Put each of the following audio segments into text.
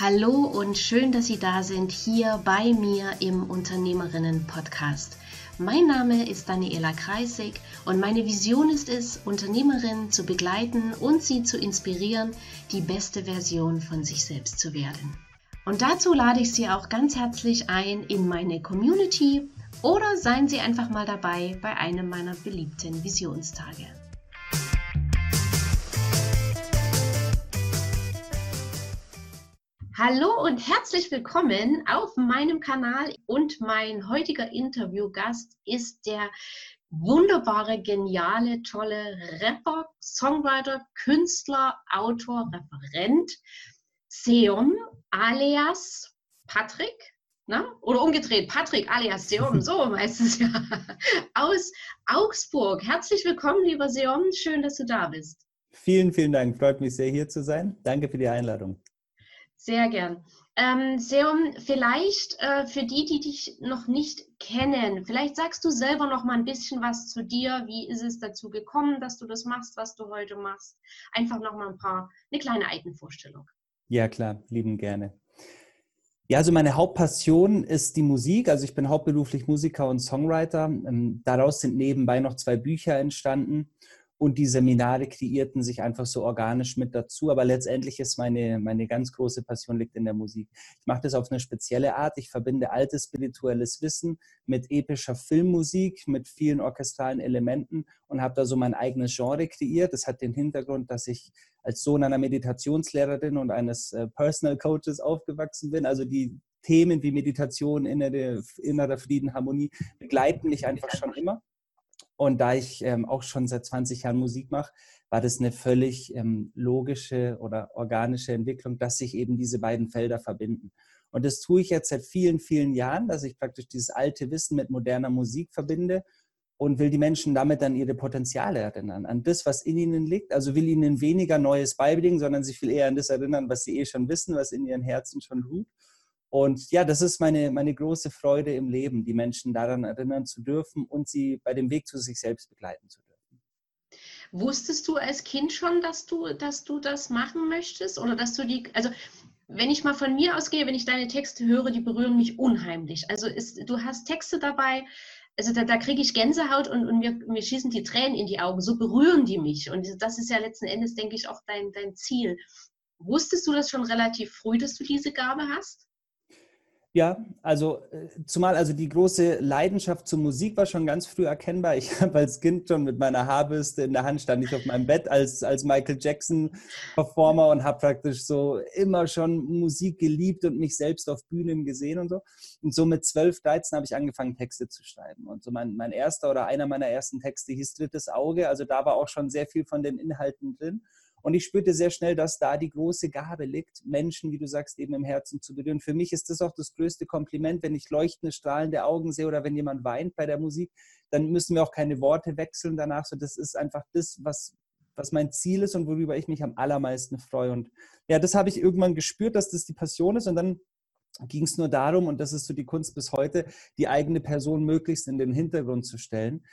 Hallo und schön, dass Sie da sind hier bei mir im Unternehmerinnen-Podcast. Mein Name ist Daniela Kreisig und meine Vision ist es, Unternehmerinnen zu begleiten und sie zu inspirieren, die beste Version von sich selbst zu werden. Und dazu lade ich Sie auch ganz herzlich ein in meine Community oder seien Sie einfach mal dabei bei einem meiner beliebten Visionstage. Hallo und herzlich willkommen auf meinem Kanal und mein heutiger Interviewgast ist der wunderbare, geniale, tolle Rapper, Songwriter, Künstler, Autor, Referent Seom alias Patrick. Na? Oder umgedreht, Patrick alias Seom, so heißt es ja, aus Augsburg. Herzlich willkommen, lieber Seom, schön, dass du da bist. Vielen, vielen Dank, freut mich sehr hier zu sein. Danke für die Einladung. Sehr gern. Ähm, Seum, vielleicht äh, für die, die dich noch nicht kennen, vielleicht sagst du selber noch mal ein bisschen was zu dir. Wie ist es dazu gekommen, dass du das machst, was du heute machst? Einfach noch mal ein paar, eine kleine Eigenvorstellung. Ja, klar, lieben gerne. Ja, also meine Hauptpassion ist die Musik. Also ich bin hauptberuflich Musiker und Songwriter. Ähm, daraus sind nebenbei noch zwei Bücher entstanden und die Seminare kreierten sich einfach so organisch mit dazu. Aber letztendlich ist meine, meine ganz große Passion liegt in der Musik. Ich mache das auf eine spezielle Art. Ich verbinde altes spirituelles Wissen mit epischer Filmmusik, mit vielen orchestralen Elementen und habe da so mein eigenes Genre kreiert. Das hat den Hintergrund, dass ich als Sohn einer Meditationslehrerin und eines äh, Personal Coaches aufgewachsen bin. Also die Themen wie Meditation, innere, innerer Frieden, Harmonie begleiten mich einfach schon immer. Und da ich ähm, auch schon seit 20 Jahren Musik mache, war das eine völlig ähm, logische oder organische Entwicklung, dass sich eben diese beiden Felder verbinden. Und das tue ich jetzt seit vielen, vielen Jahren, dass ich praktisch dieses alte Wissen mit moderner Musik verbinde und will die Menschen damit an ihre Potenziale erinnern, an das, was in ihnen liegt. Also will ihnen weniger Neues beibringen, sondern sich viel eher an das erinnern, was sie eh schon wissen, was in ihren Herzen schon ruht. Und ja, das ist meine, meine große Freude im Leben, die Menschen daran erinnern zu dürfen und sie bei dem Weg zu sich selbst begleiten zu dürfen. Wusstest du als Kind schon, dass du, dass du das machen möchtest? Oder dass du die, also wenn ich mal von mir ausgehe, wenn ich deine Texte höre, die berühren mich unheimlich. Also ist, du hast Texte dabei, also da, da kriege ich Gänsehaut und, und mir, mir schießen die Tränen in die Augen. So berühren die mich. Und das ist ja letzten Endes, denke ich, auch dein, dein Ziel. Wusstest du das schon relativ früh, dass du diese Gabe hast? Ja, also äh, zumal also die große Leidenschaft zur Musik war schon ganz früh erkennbar. Ich habe als Kind schon mit meiner Haarbürste in der Hand stand ich auf meinem Bett als, als Michael Jackson Performer und habe praktisch so immer schon Musik geliebt und mich selbst auf Bühnen gesehen und so. Und so mit 12, 13 habe ich angefangen Texte zu schreiben. Und so mein, mein erster oder einer meiner ersten Texte hieß Drittes Auge. Also da war auch schon sehr viel von den Inhalten drin. Und ich spürte sehr schnell, dass da die große Gabe liegt, Menschen, wie du sagst, eben im Herzen zu berühren. Für mich ist das auch das größte Kompliment, wenn ich leuchtende, strahlende Augen sehe oder wenn jemand weint bei der Musik, dann müssen wir auch keine Worte wechseln danach. So, das ist einfach das, was, was mein Ziel ist und worüber ich mich am allermeisten freue. Und ja, das habe ich irgendwann gespürt, dass das die Passion ist. Und dann ging es nur darum, und das ist so die Kunst bis heute, die eigene Person möglichst in den Hintergrund zu stellen,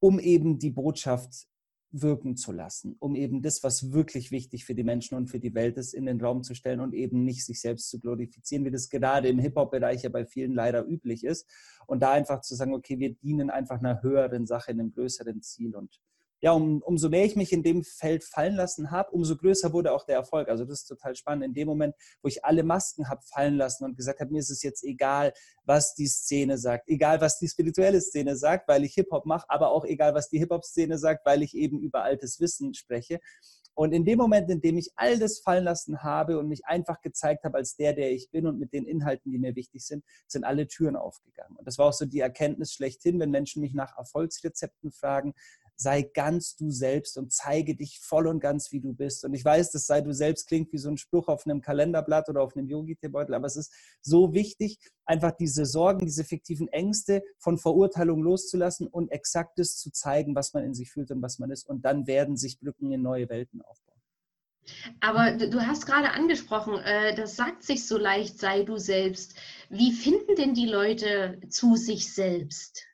um eben die Botschaft wirken zu lassen, um eben das, was wirklich wichtig für die Menschen und für die Welt ist, in den Raum zu stellen und eben nicht sich selbst zu glorifizieren, wie das gerade im Hip-Hop-Bereich ja bei vielen leider üblich ist. Und da einfach zu sagen, okay, wir dienen einfach einer höheren Sache, einem größeren Ziel. Und ja, um, umso mehr ich mich in dem Feld fallen lassen habe, umso größer wurde auch der Erfolg. Also das ist total spannend. In dem Moment, wo ich alle Masken habe fallen lassen und gesagt habe, mir ist es jetzt egal, was die Szene sagt, egal, was die spirituelle Szene sagt, weil ich Hip-Hop mache, aber auch egal, was die Hip-Hop-Szene sagt, weil ich eben über altes Wissen spreche. Und in dem Moment, in dem ich all das fallen lassen habe und mich einfach gezeigt habe als der, der ich bin und mit den Inhalten, die mir wichtig sind, sind alle Türen aufgegangen. Und das war auch so die Erkenntnis schlechthin, wenn Menschen mich nach Erfolgsrezepten fragen, sei ganz du selbst und zeige dich voll und ganz, wie du bist. Und ich weiß, dass sei du selbst klingt wie so ein Spruch auf einem Kalenderblatt oder auf einem Yogi-Teebeutel, aber es ist so wichtig, einfach diese Sorgen, diese fiktiven Ängste von Verurteilung loszulassen und exaktes zu zeigen, was man in sich fühlt und was man ist. Und dann werden sich Brücken in neue Welten aufbauen. Aber du hast gerade angesprochen, äh, das sagt sich so leicht, sei du selbst. Wie finden denn die Leute zu sich selbst?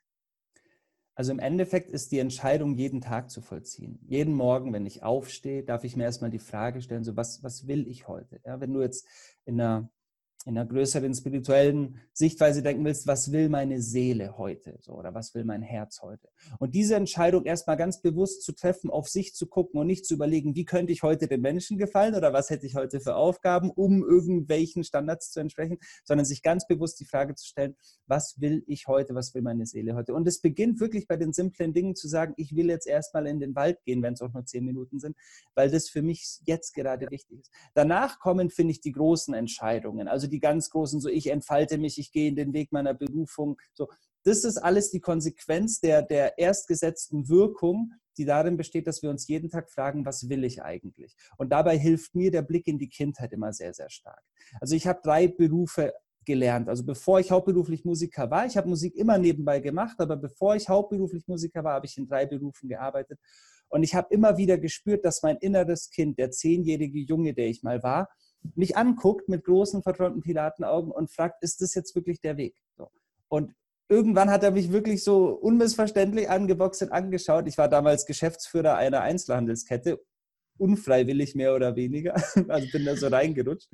Also im Endeffekt ist die Entscheidung jeden Tag zu vollziehen. Jeden Morgen, wenn ich aufstehe, darf ich mir erstmal die Frage stellen, so was, was will ich heute? Ja, wenn du jetzt in einer in einer größeren spirituellen Sichtweise denken willst, was will meine Seele heute so, oder was will mein Herz heute? Und diese Entscheidung erstmal ganz bewusst zu treffen, auf sich zu gucken und nicht zu überlegen, wie könnte ich heute den Menschen gefallen oder was hätte ich heute für Aufgaben, um irgendwelchen Standards zu entsprechen, sondern sich ganz bewusst die Frage zu stellen, was will ich heute, was will meine Seele heute? Und es beginnt wirklich bei den simplen Dingen zu sagen, ich will jetzt erstmal in den Wald gehen, wenn es auch nur zehn Minuten sind, weil das für mich jetzt gerade wichtig ist. Danach kommen, finde ich, die großen Entscheidungen. Also die ganz großen, so ich entfalte mich, ich gehe in den Weg meiner Berufung. So, das ist alles die Konsequenz der, der erstgesetzten Wirkung, die darin besteht, dass wir uns jeden Tag fragen, was will ich eigentlich? Und dabei hilft mir der Blick in die Kindheit immer sehr, sehr stark. Also ich habe drei Berufe gelernt. Also bevor ich hauptberuflich Musiker war, ich habe Musik immer nebenbei gemacht, aber bevor ich hauptberuflich Musiker war, habe ich in drei Berufen gearbeitet. Und ich habe immer wieder gespürt, dass mein inneres Kind, der zehnjährige Junge, der ich mal war, mich anguckt mit großen, verträumten Pilatenaugen und fragt, ist das jetzt wirklich der Weg? So. Und irgendwann hat er mich wirklich so unmissverständlich angeboxt und angeschaut. Ich war damals Geschäftsführer einer Einzelhandelskette unfreiwillig mehr oder weniger. Also bin da so reingerutscht.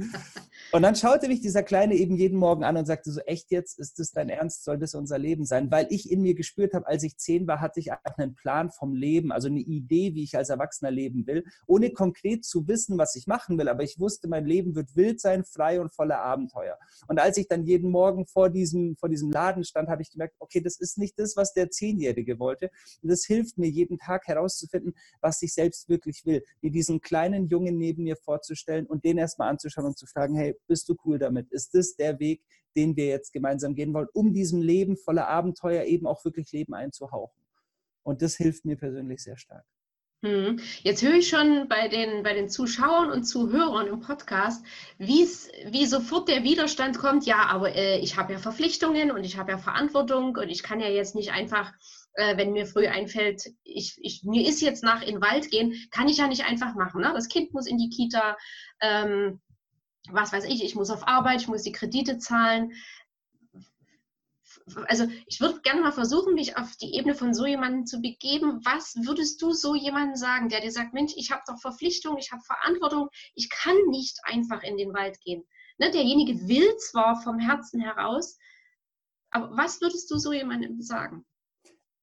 Und dann schaute mich dieser Kleine eben jeden Morgen an und sagte so, echt jetzt, ist das dein Ernst? Soll das unser Leben sein? Weil ich in mir gespürt habe, als ich zehn war, hatte ich einen Plan vom Leben, also eine Idee, wie ich als Erwachsener leben will, ohne konkret zu wissen, was ich machen will. Aber ich wusste, mein Leben wird wild sein, frei und voller Abenteuer. Und als ich dann jeden Morgen vor diesem, vor diesem Laden stand, habe ich gemerkt, okay, das ist nicht das, was der Zehnjährige wollte. Und das hilft mir jeden Tag herauszufinden, was ich selbst wirklich will. Wie diesen kleinen Jungen neben mir vorzustellen und den erstmal anzuschauen und zu fragen, hey, bist du cool damit? Ist das der Weg, den wir jetzt gemeinsam gehen wollen, um diesem Leben voller Abenteuer eben auch wirklich Leben einzuhauchen? Und das hilft mir persönlich sehr stark. Hm. Jetzt höre ich schon bei den, bei den Zuschauern und Zuhörern im Podcast, wie sofort der Widerstand kommt, ja, aber äh, ich habe ja Verpflichtungen und ich habe ja Verantwortung und ich kann ja jetzt nicht einfach äh, wenn mir früh einfällt, ich, ich, mir ist jetzt nach in den Wald gehen, kann ich ja nicht einfach machen. Ne? Das Kind muss in die Kita, ähm, was weiß ich, ich muss auf Arbeit, ich muss die Kredite zahlen. Also ich würde gerne mal versuchen, mich auf die Ebene von so jemandem zu begeben. Was würdest du so jemandem sagen, der dir sagt, Mensch, ich habe doch Verpflichtung, ich habe Verantwortung, ich kann nicht einfach in den Wald gehen. Ne? Derjenige will zwar vom Herzen heraus, aber was würdest du so jemandem sagen?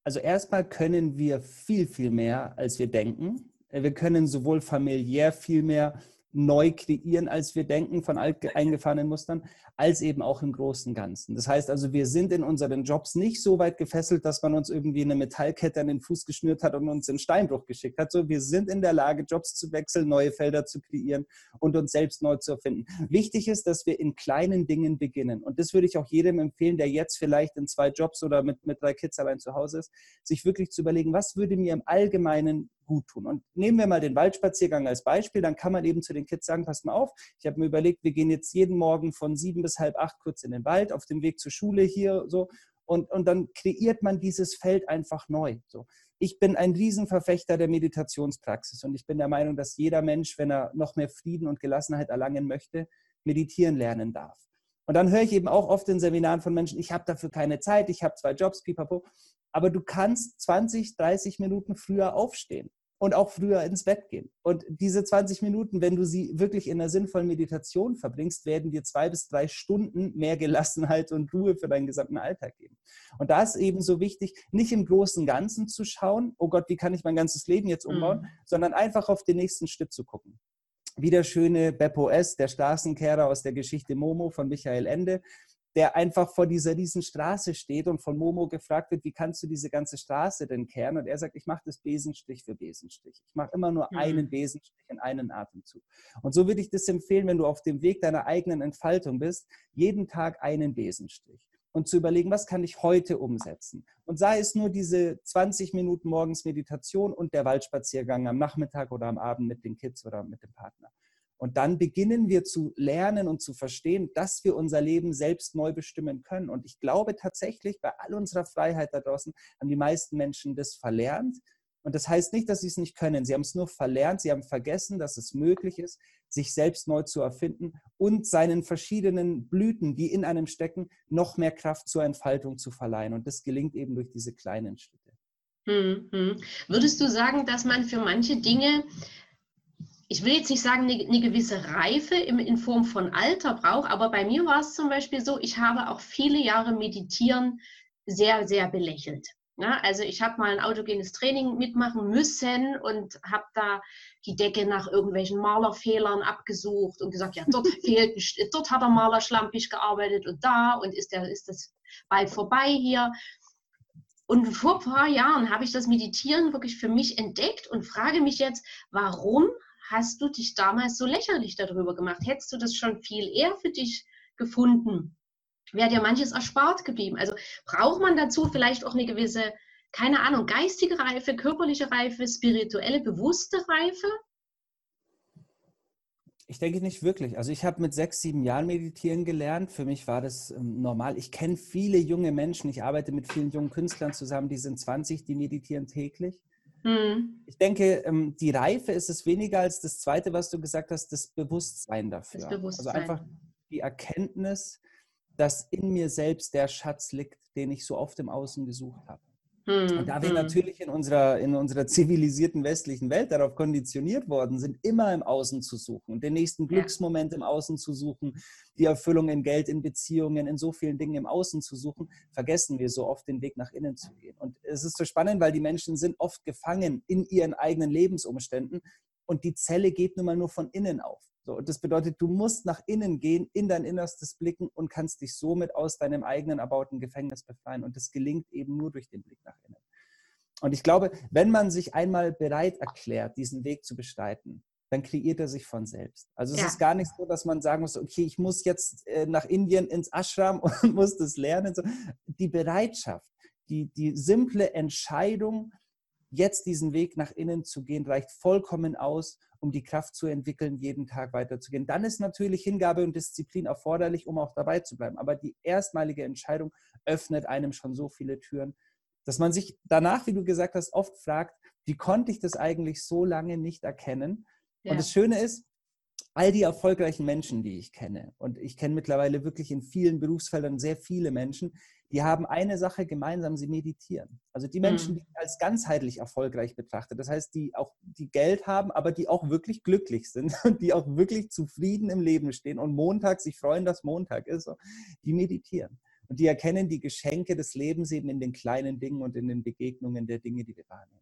Also erstmal können wir viel, viel mehr, als wir denken. Wir können sowohl familiär viel mehr neu kreieren, als wir denken von eingefahrenen Mustern, als eben auch im großen Ganzen. Das heißt also, wir sind in unseren Jobs nicht so weit gefesselt, dass man uns irgendwie eine Metallkette an den Fuß geschnürt hat und uns in Steinbruch geschickt hat. So, wir sind in der Lage, Jobs zu wechseln, neue Felder zu kreieren und uns selbst neu zu erfinden. Wichtig ist, dass wir in kleinen Dingen beginnen. Und das würde ich auch jedem empfehlen, der jetzt vielleicht in zwei Jobs oder mit, mit drei Kids allein zu Hause ist, sich wirklich zu überlegen, was würde mir im Allgemeinen gut tun. Und nehmen wir mal den Waldspaziergang als Beispiel, dann kann man eben zu den Kids sagen, pass mal auf, ich habe mir überlegt, wir gehen jetzt jeden Morgen von sieben bis halb acht kurz in den Wald, auf dem Weg zur Schule hier so. Und, und dann kreiert man dieses Feld einfach neu. So. Ich bin ein Riesenverfechter der Meditationspraxis und ich bin der Meinung, dass jeder Mensch, wenn er noch mehr Frieden und Gelassenheit erlangen möchte, meditieren lernen darf. Und dann höre ich eben auch oft in Seminaren von Menschen, ich habe dafür keine Zeit, ich habe zwei Jobs, pipapo. Aber du kannst 20, 30 Minuten früher aufstehen und auch früher ins Bett gehen. Und diese 20 Minuten, wenn du sie wirklich in einer sinnvollen Meditation verbringst, werden dir zwei bis drei Stunden mehr Gelassenheit und Ruhe für deinen gesamten Alltag geben. Und da ist eben so wichtig, nicht im großen Ganzen zu schauen, oh Gott, wie kann ich mein ganzes Leben jetzt umbauen, mhm. sondern einfach auf den nächsten Schritt zu gucken. Wie der schöne Beppo S., der Straßenkehrer aus der Geschichte Momo von Michael Ende, der einfach vor dieser riesen Straße steht und von Momo gefragt wird, wie kannst du diese ganze Straße denn kehren? Und er sagt, ich mache das Besenstrich für Besenstrich. Ich mache immer nur mhm. einen Besenstrich in einen Atemzug. Und so würde ich das empfehlen, wenn du auf dem Weg deiner eigenen Entfaltung bist, jeden Tag einen Besenstrich und zu überlegen, was kann ich heute umsetzen? Und sei es nur diese 20 Minuten morgens Meditation und der Waldspaziergang am Nachmittag oder am Abend mit den Kids oder mit dem Partner. Und dann beginnen wir zu lernen und zu verstehen, dass wir unser Leben selbst neu bestimmen können. Und ich glaube tatsächlich, bei all unserer Freiheit da draußen haben die meisten Menschen das verlernt. Und das heißt nicht, dass sie es nicht können. Sie haben es nur verlernt. Sie haben vergessen, dass es möglich ist, sich selbst neu zu erfinden und seinen verschiedenen Blüten, die in einem stecken, noch mehr Kraft zur Entfaltung zu verleihen. Und das gelingt eben durch diese kleinen Schritte. Hm, hm. Würdest du sagen, dass man für manche Dinge, ich will jetzt nicht sagen, eine, gewisse Reife in Form von Alter braucht, aber bei mir war es zum Beispiel so, ich habe auch viele Jahre Meditieren sehr, sehr belächelt. Ja, also ich habe mal ein autogenes Training mitmachen müssen und habe da die Decke nach irgendwelchen Malerfehlern abgesucht und gesagt, ja, dort fehlt, dort hat der Maler schlampig gearbeitet und da und ist, der, ist das bald vorbei hier. Und vor ein paar Jahren habe ich das Meditieren wirklich für mich entdeckt und frage mich jetzt, warum hast du dich damals so lächerlich darüber gemacht? Hättest du das schon viel eher für dich gefunden? Wäre dir manches erspart geblieben? Also braucht man dazu vielleicht auch eine gewisse, keine Ahnung, geistige Reife, körperliche Reife, spirituelle, bewusste Reife? Ich denke nicht wirklich. Also ich habe mit sechs, sieben Jahren meditieren gelernt. Für mich war das ähm, normal. Ich kenne viele junge Menschen. Ich arbeite mit vielen jungen Künstlern zusammen, die sind 20, die meditieren täglich. Mhm. Ich denke, ähm, die Reife ist es weniger als das Zweite, was du gesagt hast, das Bewusstsein dafür. Das Bewusstsein. Also einfach die Erkenntnis, dass in mir selbst der Schatz liegt, den ich so oft im Außen gesucht habe. Hm, und da wir hm. natürlich in unserer, in unserer zivilisierten westlichen Welt darauf konditioniert worden sind, immer im Außen zu suchen und den nächsten Glücksmoment im Außen zu suchen, die Erfüllung in Geld, in Beziehungen, in so vielen Dingen im Außen zu suchen, vergessen wir so oft den Weg nach innen zu gehen. Und es ist so spannend, weil die Menschen sind oft gefangen in ihren eigenen Lebensumständen und die Zelle geht nun mal nur von innen auf. So, das bedeutet, du musst nach innen gehen, in dein Innerstes blicken und kannst dich somit aus deinem eigenen erbauten Gefängnis befreien. Und das gelingt eben nur durch den Blick nach innen. Und ich glaube, wenn man sich einmal bereit erklärt, diesen Weg zu bestreiten, dann kreiert er sich von selbst. Also es ja. ist gar nicht so, dass man sagen muss, okay, ich muss jetzt äh, nach Indien ins Ashram und muss das lernen. Die Bereitschaft, die, die simple Entscheidung, jetzt diesen Weg nach innen zu gehen, reicht vollkommen aus, um die Kraft zu entwickeln, jeden Tag weiterzugehen. Dann ist natürlich Hingabe und Disziplin erforderlich, um auch dabei zu bleiben. Aber die erstmalige Entscheidung öffnet einem schon so viele Türen, dass man sich danach, wie du gesagt hast, oft fragt, wie konnte ich das eigentlich so lange nicht erkennen? Ja. Und das Schöne ist, all die erfolgreichen Menschen, die ich kenne, und ich kenne mittlerweile wirklich in vielen Berufsfeldern sehr viele Menschen, die haben eine Sache gemeinsam, sie meditieren. Also die Menschen, mhm. die als ganzheitlich erfolgreich betrachtet, das heißt, die auch die Geld haben, aber die auch wirklich glücklich sind und die auch wirklich zufrieden im Leben stehen und Montag sich freuen, dass Montag ist, die meditieren. Und die erkennen die Geschenke des Lebens eben in den kleinen Dingen und in den Begegnungen der Dinge, die wir wahrnehmen.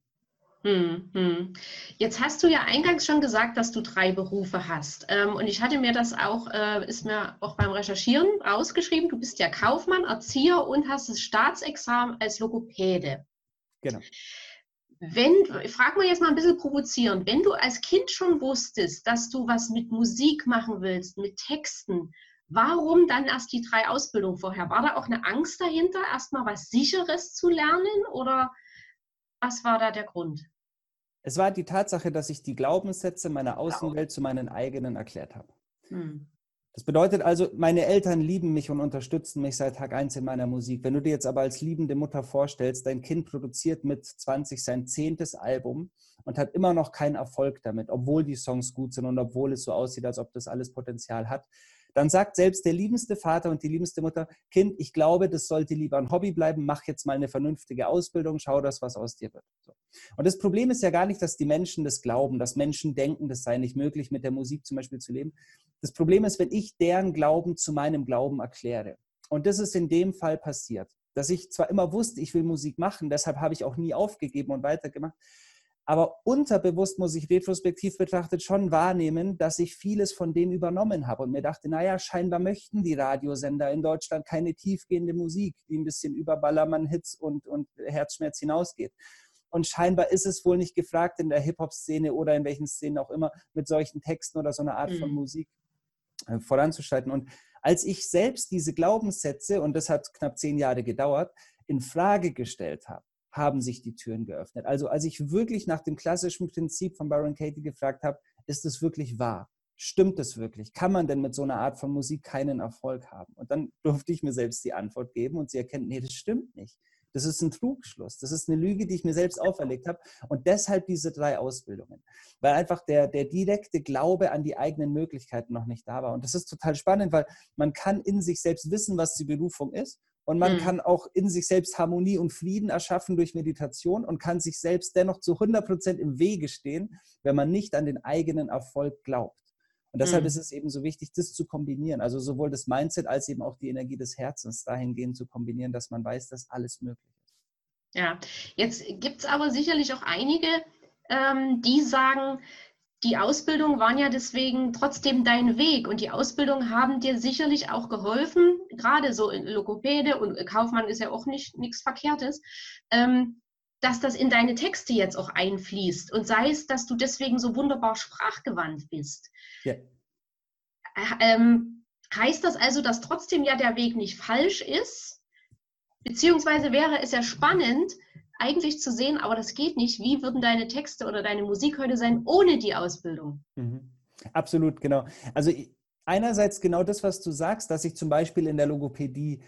Hm, hm. Jetzt hast du ja eingangs schon gesagt, dass du drei Berufe hast. Ähm, und ich hatte mir das auch, äh, ist mir auch beim Recherchieren rausgeschrieben. Du bist ja Kaufmann, Erzieher und hast das Staatsexamen als Logopäde. Genau. Wenn, ich frage mal jetzt mal ein bisschen provozierend, wenn du als Kind schon wusstest, dass du was mit Musik machen willst, mit Texten, warum dann erst die drei Ausbildungen vorher? War da auch eine Angst dahinter, erstmal was Sicheres zu lernen oder was war da der Grund? Es war die Tatsache, dass ich die Glaubenssätze meiner Außenwelt zu meinen eigenen erklärt habe. Hm. Das bedeutet also, meine Eltern lieben mich und unterstützen mich seit Tag 1 in meiner Musik. Wenn du dir jetzt aber als liebende Mutter vorstellst, dein Kind produziert mit 20 sein zehntes Album und hat immer noch keinen Erfolg damit, obwohl die Songs gut sind und obwohl es so aussieht, als ob das alles Potenzial hat, dann sagt selbst der liebendste Vater und die liebendste Mutter, Kind, ich glaube, das sollte lieber ein Hobby bleiben, mach jetzt mal eine vernünftige Ausbildung, schau, dass was aus dir wird. So. Und das Problem ist ja gar nicht, dass die Menschen das glauben, dass Menschen denken, das sei nicht möglich, mit der Musik zum Beispiel zu leben. Das Problem ist, wenn ich deren Glauben zu meinem Glauben erkläre. Und das ist in dem Fall passiert, dass ich zwar immer wusste, ich will Musik machen, deshalb habe ich auch nie aufgegeben und weitergemacht, aber unterbewusst muss ich retrospektiv betrachtet schon wahrnehmen, dass ich vieles von dem übernommen habe und mir dachte, naja, scheinbar möchten die Radiosender in Deutschland keine tiefgehende Musik, die ein bisschen über Ballermann-Hits und, und Herzschmerz hinausgeht. Und scheinbar ist es wohl nicht gefragt in der Hip-Hop-Szene oder in welchen Szenen auch immer, mit solchen Texten oder so einer Art von mhm. Musik äh, voranzuschreiten. Und als ich selbst diese Glaubenssätze, und das hat knapp zehn Jahre gedauert, in Frage gestellt habe, haben sich die Türen geöffnet. Also als ich wirklich nach dem klassischen Prinzip von Baron Katie gefragt habe, ist es wirklich wahr? Stimmt es wirklich? Kann man denn mit so einer Art von Musik keinen Erfolg haben? Und dann durfte ich mir selbst die Antwort geben und sie erkennt, nee, das stimmt nicht. Das ist ein Trugschluss. Das ist eine Lüge, die ich mir selbst auferlegt habe. Und deshalb diese drei Ausbildungen. Weil einfach der, der direkte Glaube an die eigenen Möglichkeiten noch nicht da war. Und das ist total spannend, weil man kann in sich selbst wissen, was die Berufung ist Und man mhm. kann auch in sich selbst Harmonie und Frieden erschaffen durch Meditation und kann sich selbst dennoch zu 100 Prozent im Wege stehen, wenn man nicht an den eigenen Erfolg glaubt. Und deshalb mhm. ist es eben so wichtig, das zu kombinieren. Also sowohl das Mindset als eben auch die Energie des Herzens dahingehend zu kombinieren, dass man weiß, dass alles möglich ist. Ja, jetzt gibt es aber sicherlich auch einige, ähm, die sagen, die Ausbildung waren ja deswegen trotzdem dein Weg und die Ausbildung haben dir sicherlich auch geholfen, gerade so in Logopäde und Kaufmann ist ja auch nicht nichts Verkehrtes, ähm, dass das in deine Texte jetzt auch einfließt und sei es, dass du deswegen so wunderbar sprachgewandt bist. Ja. Ähm, heißt das also, dass trotzdem ja der Weg nicht falsch ist? Beziehungsweise wäre es ja spannend, eigentlich zu sehen, aber das geht nicht. Wie würden deine Texte oder deine Musik heute sein ohne die Ausbildung? Mhm. Absolut, genau. Also einerseits genau das, was du sagst, dass ich zum Beispiel in der Logopädie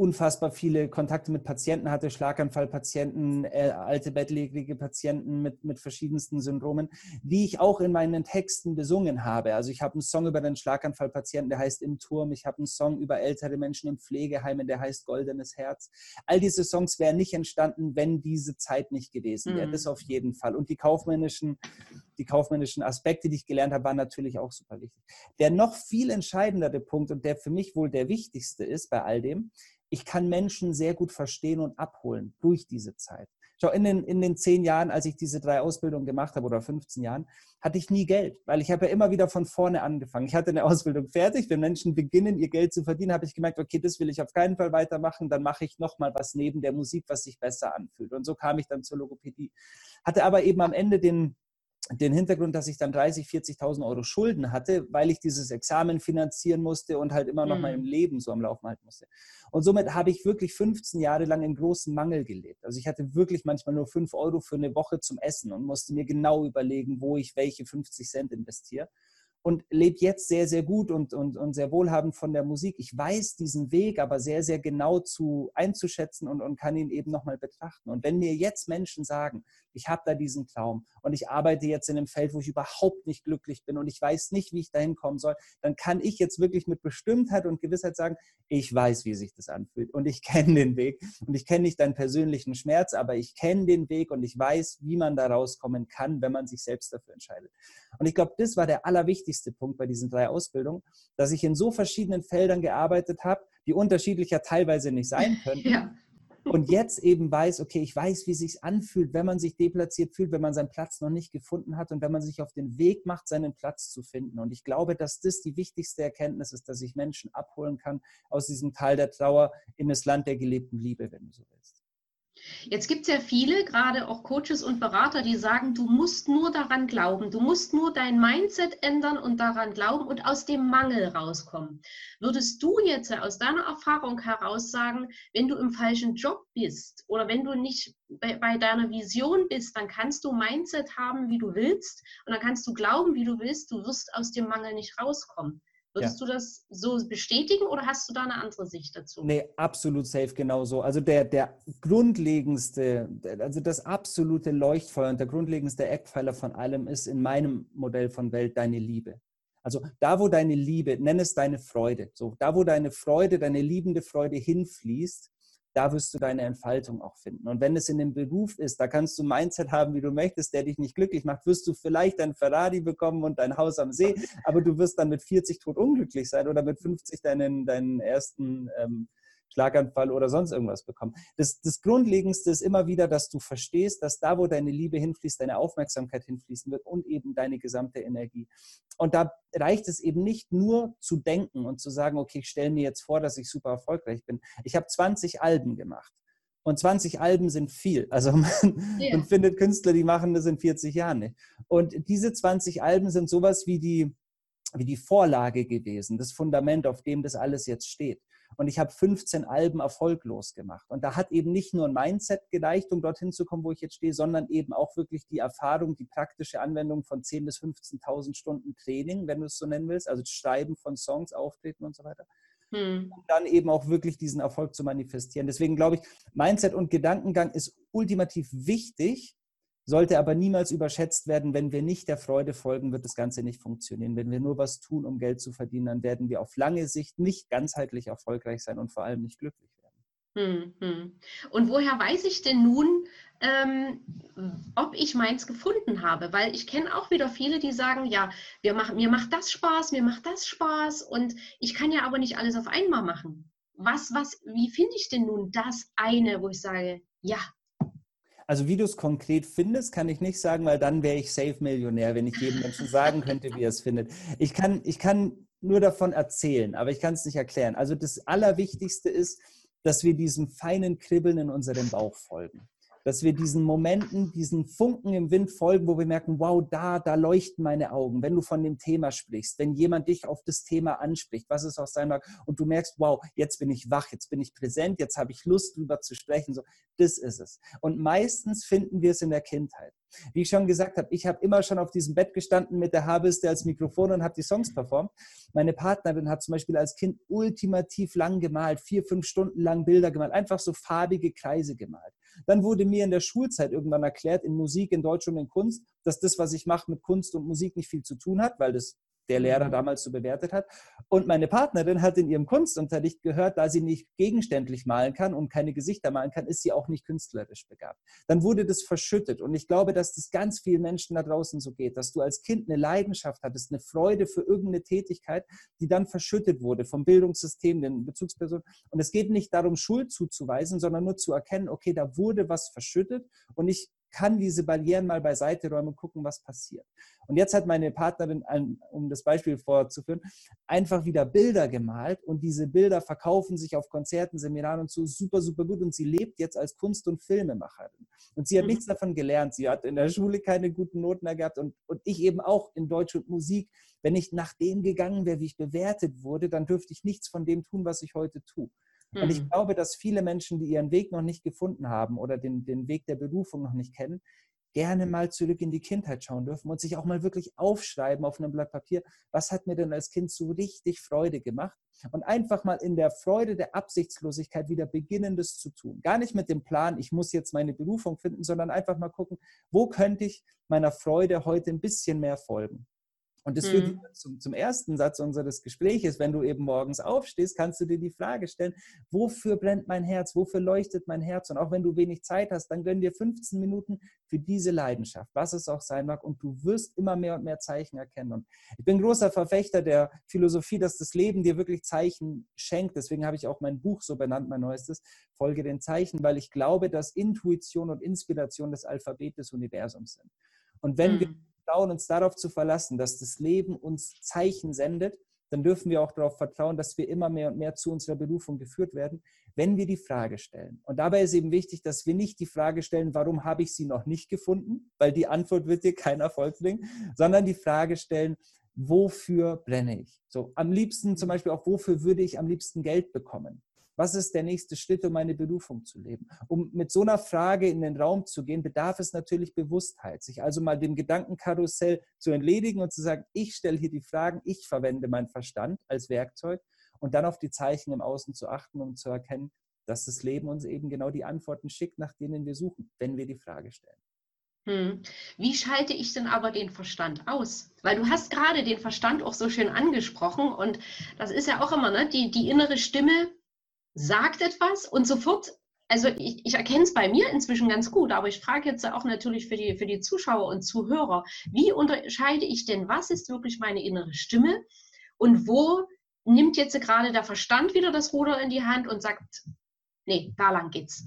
unfassbar viele Kontakte mit Patienten hatte, Schlaganfallpatienten, äh, alte bettlägerige Patienten mit, mit verschiedensten Syndromen, die ich auch in meinen Texten besungen habe. Also ich habe einen Song über den Schlaganfallpatienten, der heißt Im Turm. Ich habe einen Song über ältere Menschen im Pflegeheimen, der heißt Goldenes Herz. All diese Songs wären nicht entstanden, wenn diese Zeit nicht gewesen wäre. Mhm. Das auf jeden Fall. Und die kaufmännischen, die kaufmännischen Aspekte, die ich gelernt habe, waren natürlich auch super wichtig. Der noch viel entscheidendere Punkt und der für mich wohl der wichtigste ist bei all dem, ich kann Menschen sehr gut verstehen und abholen durch diese Zeit. Schau, in den, in den zehn Jahren, als ich diese drei Ausbildungen gemacht habe oder 15 Jahren, hatte ich nie Geld, weil ich habe ja immer wieder von vorne angefangen. Ich hatte eine Ausbildung fertig. Wenn Menschen beginnen, ihr Geld zu verdienen, habe ich gemerkt, okay, das will ich auf keinen Fall weitermachen. Dann mache ich nochmal was neben der Musik, was sich besser anfühlt. Und so kam ich dann zur Logopädie. Hatte aber eben am Ende den, den Hintergrund, dass ich dann 30, 40.000 Euro Schulden hatte, weil ich dieses Examen finanzieren musste und halt immer noch mhm. mein Leben so am Laufen halten musste. Und somit habe ich wirklich 15 Jahre lang in großen Mangel gelebt. Also ich hatte wirklich manchmal nur 5 Euro für eine Woche zum Essen und musste mir genau überlegen, wo ich welche 50 Cent investiere und lebe jetzt sehr, sehr gut und, und, und sehr wohlhabend von der Musik. Ich weiß diesen Weg aber sehr, sehr genau zu einzuschätzen und, und kann ihn eben nochmal betrachten. Und wenn mir jetzt Menschen sagen, ich habe da diesen Traum und ich arbeite jetzt in einem Feld, wo ich überhaupt nicht glücklich bin und ich weiß nicht, wie ich dahin kommen soll, dann kann ich jetzt wirklich mit Bestimmtheit und Gewissheit sagen, ich weiß, wie sich das anfühlt und ich kenne den Weg und ich kenne nicht deinen persönlichen Schmerz, aber ich kenne den Weg und ich weiß, wie man da rauskommen kann, wenn man sich selbst dafür entscheidet. Und ich glaube, das war der allerwichtigste Punkt bei diesen drei Ausbildungen, dass ich in so verschiedenen Feldern gearbeitet habe, die unterschiedlicher teilweise nicht sein können. Ja und jetzt eben weiß, okay, ich weiß, wie es sich anfühlt, wenn man sich deplatziert fühlt, wenn man seinen Platz noch nicht gefunden hat und wenn man sich auf den Weg macht, seinen Platz zu finden. Und ich glaube, dass das die wichtigste Erkenntnis ist, dass ich Menschen abholen kann aus diesem Tal der Trauer in das Land der gelebten Liebe, wenn du so willst. Jetzt gibt es ja viele, gerade auch Coaches und Berater, die sagen, du musst nur daran glauben, du musst nur dein Mindset ändern und daran glauben und aus dem Mangel rauskommen. Würdest du jetzt aus deiner Erfahrung heraus sagen, wenn du im falschen Job bist oder wenn du nicht bei, bei deiner Vision bist, dann kannst du Mindset haben, wie du willst und dann kannst du glauben, wie du willst, du wirst aus dem Mangel nicht rauskommen. Würdest ja. du das so bestätigen oder hast du da eine andere Sicht dazu? Nee, absolut safe, genauso. Also der, der grundlegendste, also das absolute Leuchtfeuer und der grundlegendste Eckpfeiler von allem ist in meinem Modell von Welt deine Liebe. Also da, wo deine Liebe, nenn es deine Freude, so da, wo deine Freude, deine liebende Freude hinfließt, da wirst du deine Entfaltung auch finden. Und wenn es in dem Beruf ist, da kannst du Mindset haben, wie du möchtest, der dich nicht glücklich macht, wirst du vielleicht ein Ferrari bekommen und ein Haus am See, aber du wirst dann mit 40 tot unglücklich sein oder mit 50 deinen, deinen ersten ähm, Schlaganfall oder sonst irgendwas bekommen. Das, das Grundlegendste ist immer wieder, dass du verstehst, dass da, wo deine Liebe hinfließt, deine Aufmerksamkeit hinfließen wird und eben deine gesamte Energie. Und da reicht es eben nicht nur zu denken und zu sagen, okay, ich stelle mir jetzt vor, dass ich super erfolgreich bin. Ich habe 20 Alben gemacht. Und 20 Alben sind viel. Also man, yeah. man, findet Künstler, die machen das in 40 Jahren nicht. Und diese 20 Alben sind sowas wie die, wie die Vorlage gewesen, das Fundament, auf dem das alles jetzt steht. Und ich habe 15 Alben erfolglos gemacht. Und da hat eben nicht nur ein Mindset gereicht, um dorthin zu kommen, wo ich jetzt stehe, sondern eben auch wirklich die Erfahrung, die praktische Anwendung von 10.000 bis 15.000 Stunden Training, wenn du es so nennen willst, also Schreiben von Songs, Auftreten und so weiter. Hm. Um dann eben auch wirklich diesen Erfolg zu manifestieren. Deswegen glaube ich, Mindset und Gedankengang ist ultimativ wichtig, sollte aber niemals überschätzt werden. Wenn wir nicht der Freude folgen, wird das Ganze nicht funktionieren. Wenn wir nur was tun, um Geld zu verdienen, dann werden wir auf lange Sicht nicht ganzheitlich erfolgreich sein und vor allem nicht glücklich werden. Hm, hm. Und woher weiß ich denn nun, ähm, ob ich meins gefunden habe? Weil ich kenne auch wieder viele, die sagen, ja, wir machen, mir macht das Spaß, mir macht das Spaß und ich kann ja aber nicht alles auf einmal machen. Was, was, wie finde ich denn nun das eine, wo ich sage, ja, also wie du es konkret findest, kann ich nicht sagen, weil dann wäre ich Safe-Millionär, wenn ich jedem Menschen sagen könnte, wie er es findet. Ich kann, ich kann nur davon erzählen, aber ich kann es nicht erklären. Also das Allerwichtigste ist, dass wir diesem feinen Kribbeln in unserem Bauch folgen dass wir diesen Momenten, diesen Funken im Wind folgen, wo wir merken, wow, da, da leuchten meine Augen. Wenn du von dem Thema sprichst, wenn jemand dich auf das Thema anspricht, was es auch sein mag, und du merkst, wow, jetzt bin ich wach, jetzt bin ich präsent, jetzt habe ich Lust, darüber zu sprechen, so, das ist es. Und meistens finden wir es in der Kindheit. Wie ich schon gesagt habe, ich habe immer schon auf diesem Bett gestanden mit der Haarbürste als Mikrofon und habe die Songs performt. Meine Partnerin hat zum Beispiel als Kind ultimativ lang gemalt, vier, fünf Stunden lang Bilder gemalt, einfach so farbige Kreise gemalt. Dann wurde mir in der Schulzeit irgendwann erklärt, in Musik, in Deutsch und in Kunst, dass das, was ich mache, mit Kunst und Musik nicht viel zu tun hat, weil das der Lehrer mhm. damals so bewertet hat. Und meine Partnerin hat in ihrem Kunstunterricht gehört, da sie nicht gegenständlich malen kann und keine Gesichter malen kann, ist sie auch nicht künstlerisch begabt. Dann wurde das verschüttet. Und ich glaube, dass das ganz vielen Menschen da draußen so geht, dass du als Kind eine Leidenschaft hattest, eine Freude für irgendeine Tätigkeit, die dann verschüttet wurde vom Bildungssystem, den Bezugspersonen. Und es geht nicht darum, Schuld zuzuweisen, sondern nur zu erkennen, okay, da wurde was verschüttet und ich kann diese Barrieren mal beiseite räumen und gucken, was passiert. Und jetzt hat meine Partnerin, um das Beispiel vorzuführen, einfach wieder Bilder gemalt und diese Bilder verkaufen sich auf Konzerten, Seminaren und so super, super gut und sie lebt jetzt als Kunst- und Filmemacherin. Und sie hat mhm. nichts davon gelernt. Sie hat in der Schule keine guten Noten mehr gehabt und, und ich eben auch in Deutsch und Musik. Wenn ich nach dem gegangen wäre, wie ich bewertet wurde, dann dürfte ich nichts von dem tun, was ich heute tue. Und ich mhm. glaube, dass viele Menschen, die ihren Weg noch nicht gefunden haben oder den, den Weg der Berufung noch nicht kennen, gerne mal zurück in die Kindheit schauen dürfen und sich auch mal wirklich aufschreiben auf einem Blatt Papier, was hat mir denn als Kind so richtig Freude gemacht? Und einfach mal in der Freude der Absichtslosigkeit wieder beginnen, das zu tun. Gar nicht mit dem Plan, ich muss jetzt meine Berufung finden, sondern einfach mal gucken, wo könnte ich meiner Freude heute ein bisschen mehr folgen? Und das führt mhm. zum, zum, ersten Satz unseres Gespräches. Wenn du eben morgens aufstehst, kannst du dir die Frage stellen, wofür brennt mein Herz? Wofür leuchtet mein Herz? Und auch wenn du wenig Zeit hast, dann gönn dir 15 Minuten für diese Leidenschaft, was es auch sein mag. Und du wirst immer mehr und mehr Zeichen erkennen. Und ich bin großer Verfechter der Philosophie, dass das Leben dir wirklich Zeichen schenkt. Deswegen habe ich auch mein Buch so benannt, mein neuestes, Folge den Zeichen, weil ich glaube, dass Intuition und Inspiration das Alphabet des Universums sind. Und wenn mhm. wir vertrauen, uns darauf zu verlassen, dass das Leben uns Zeichen sendet, dann dürfen wir auch darauf vertrauen, dass wir immer mehr und mehr zu unserer Berufung geführt werden, wenn wir die Frage stellen. Und dabei ist eben wichtig, dass wir nicht die Frage stellen, warum habe ich sie noch nicht gefunden, weil die Antwort wird dir kein Erfolg bringen, sondern die Frage stellen, wofür brenne ich? So, am liebsten zum Beispiel auch, wofür würde ich am liebsten Geld bekommen? Was ist der nächste Schritt, um meine Berufung zu leben? Um mit so einer Frage in den Raum zu gehen, bedarf es natürlich Bewusstheit, sich also mal dem Gedankenkarussell zu entledigen und zu sagen, ich stelle hier die Fragen, ich verwende meinen Verstand als Werkzeug und dann auf die Zeichen im Außen zu achten, um zu erkennen, dass das Leben uns eben genau die Antworten schickt, nach denen wir suchen, wenn wir die Frage stellen. Hm. Wie schalte ich denn aber den Verstand aus? Weil du hast gerade den Verstand auch so schön angesprochen und das ist ja auch immer, ne, die, die innere Stimme sagt etwas und sofort, also ich, ich erkenne es bei mir inzwischen ganz gut, aber ich frage jetzt auch natürlich für die, für die Zuschauer und Zuhörer, wie unterscheide ich denn, was ist wirklich meine innere Stimme und wo nimmt jetzt gerade der Verstand wieder das Ruder in die Hand und sagt, nee, da lang geht's.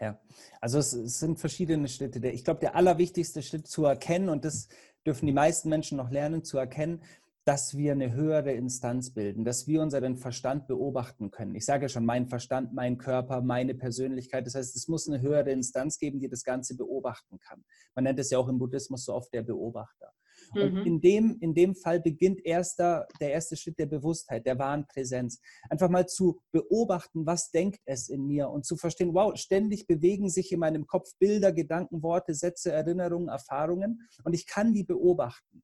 Ja, also es, es sind verschiedene Schritte. Ich glaube, der allerwichtigste Schritt zu erkennen, und das dürfen die meisten Menschen noch lernen, zu erkennen, dass wir eine höhere Instanz bilden, dass wir unseren Verstand beobachten können. Ich sage ja schon, mein Verstand, mein Körper, meine Persönlichkeit. Das heißt, es muss eine höhere Instanz geben, die das Ganze beobachten kann. Man nennt es ja auch im Buddhismus so oft der Beobachter. Und mhm. in, dem, in dem Fall beginnt erster, der erste Schritt der Bewusstheit, der wahren Präsenz. Einfach mal zu beobachten, was denkt es in mir und zu verstehen, wow, ständig bewegen sich in meinem Kopf Bilder, Gedanken, Worte, Sätze, Erinnerungen, Erfahrungen und ich kann die beobachten.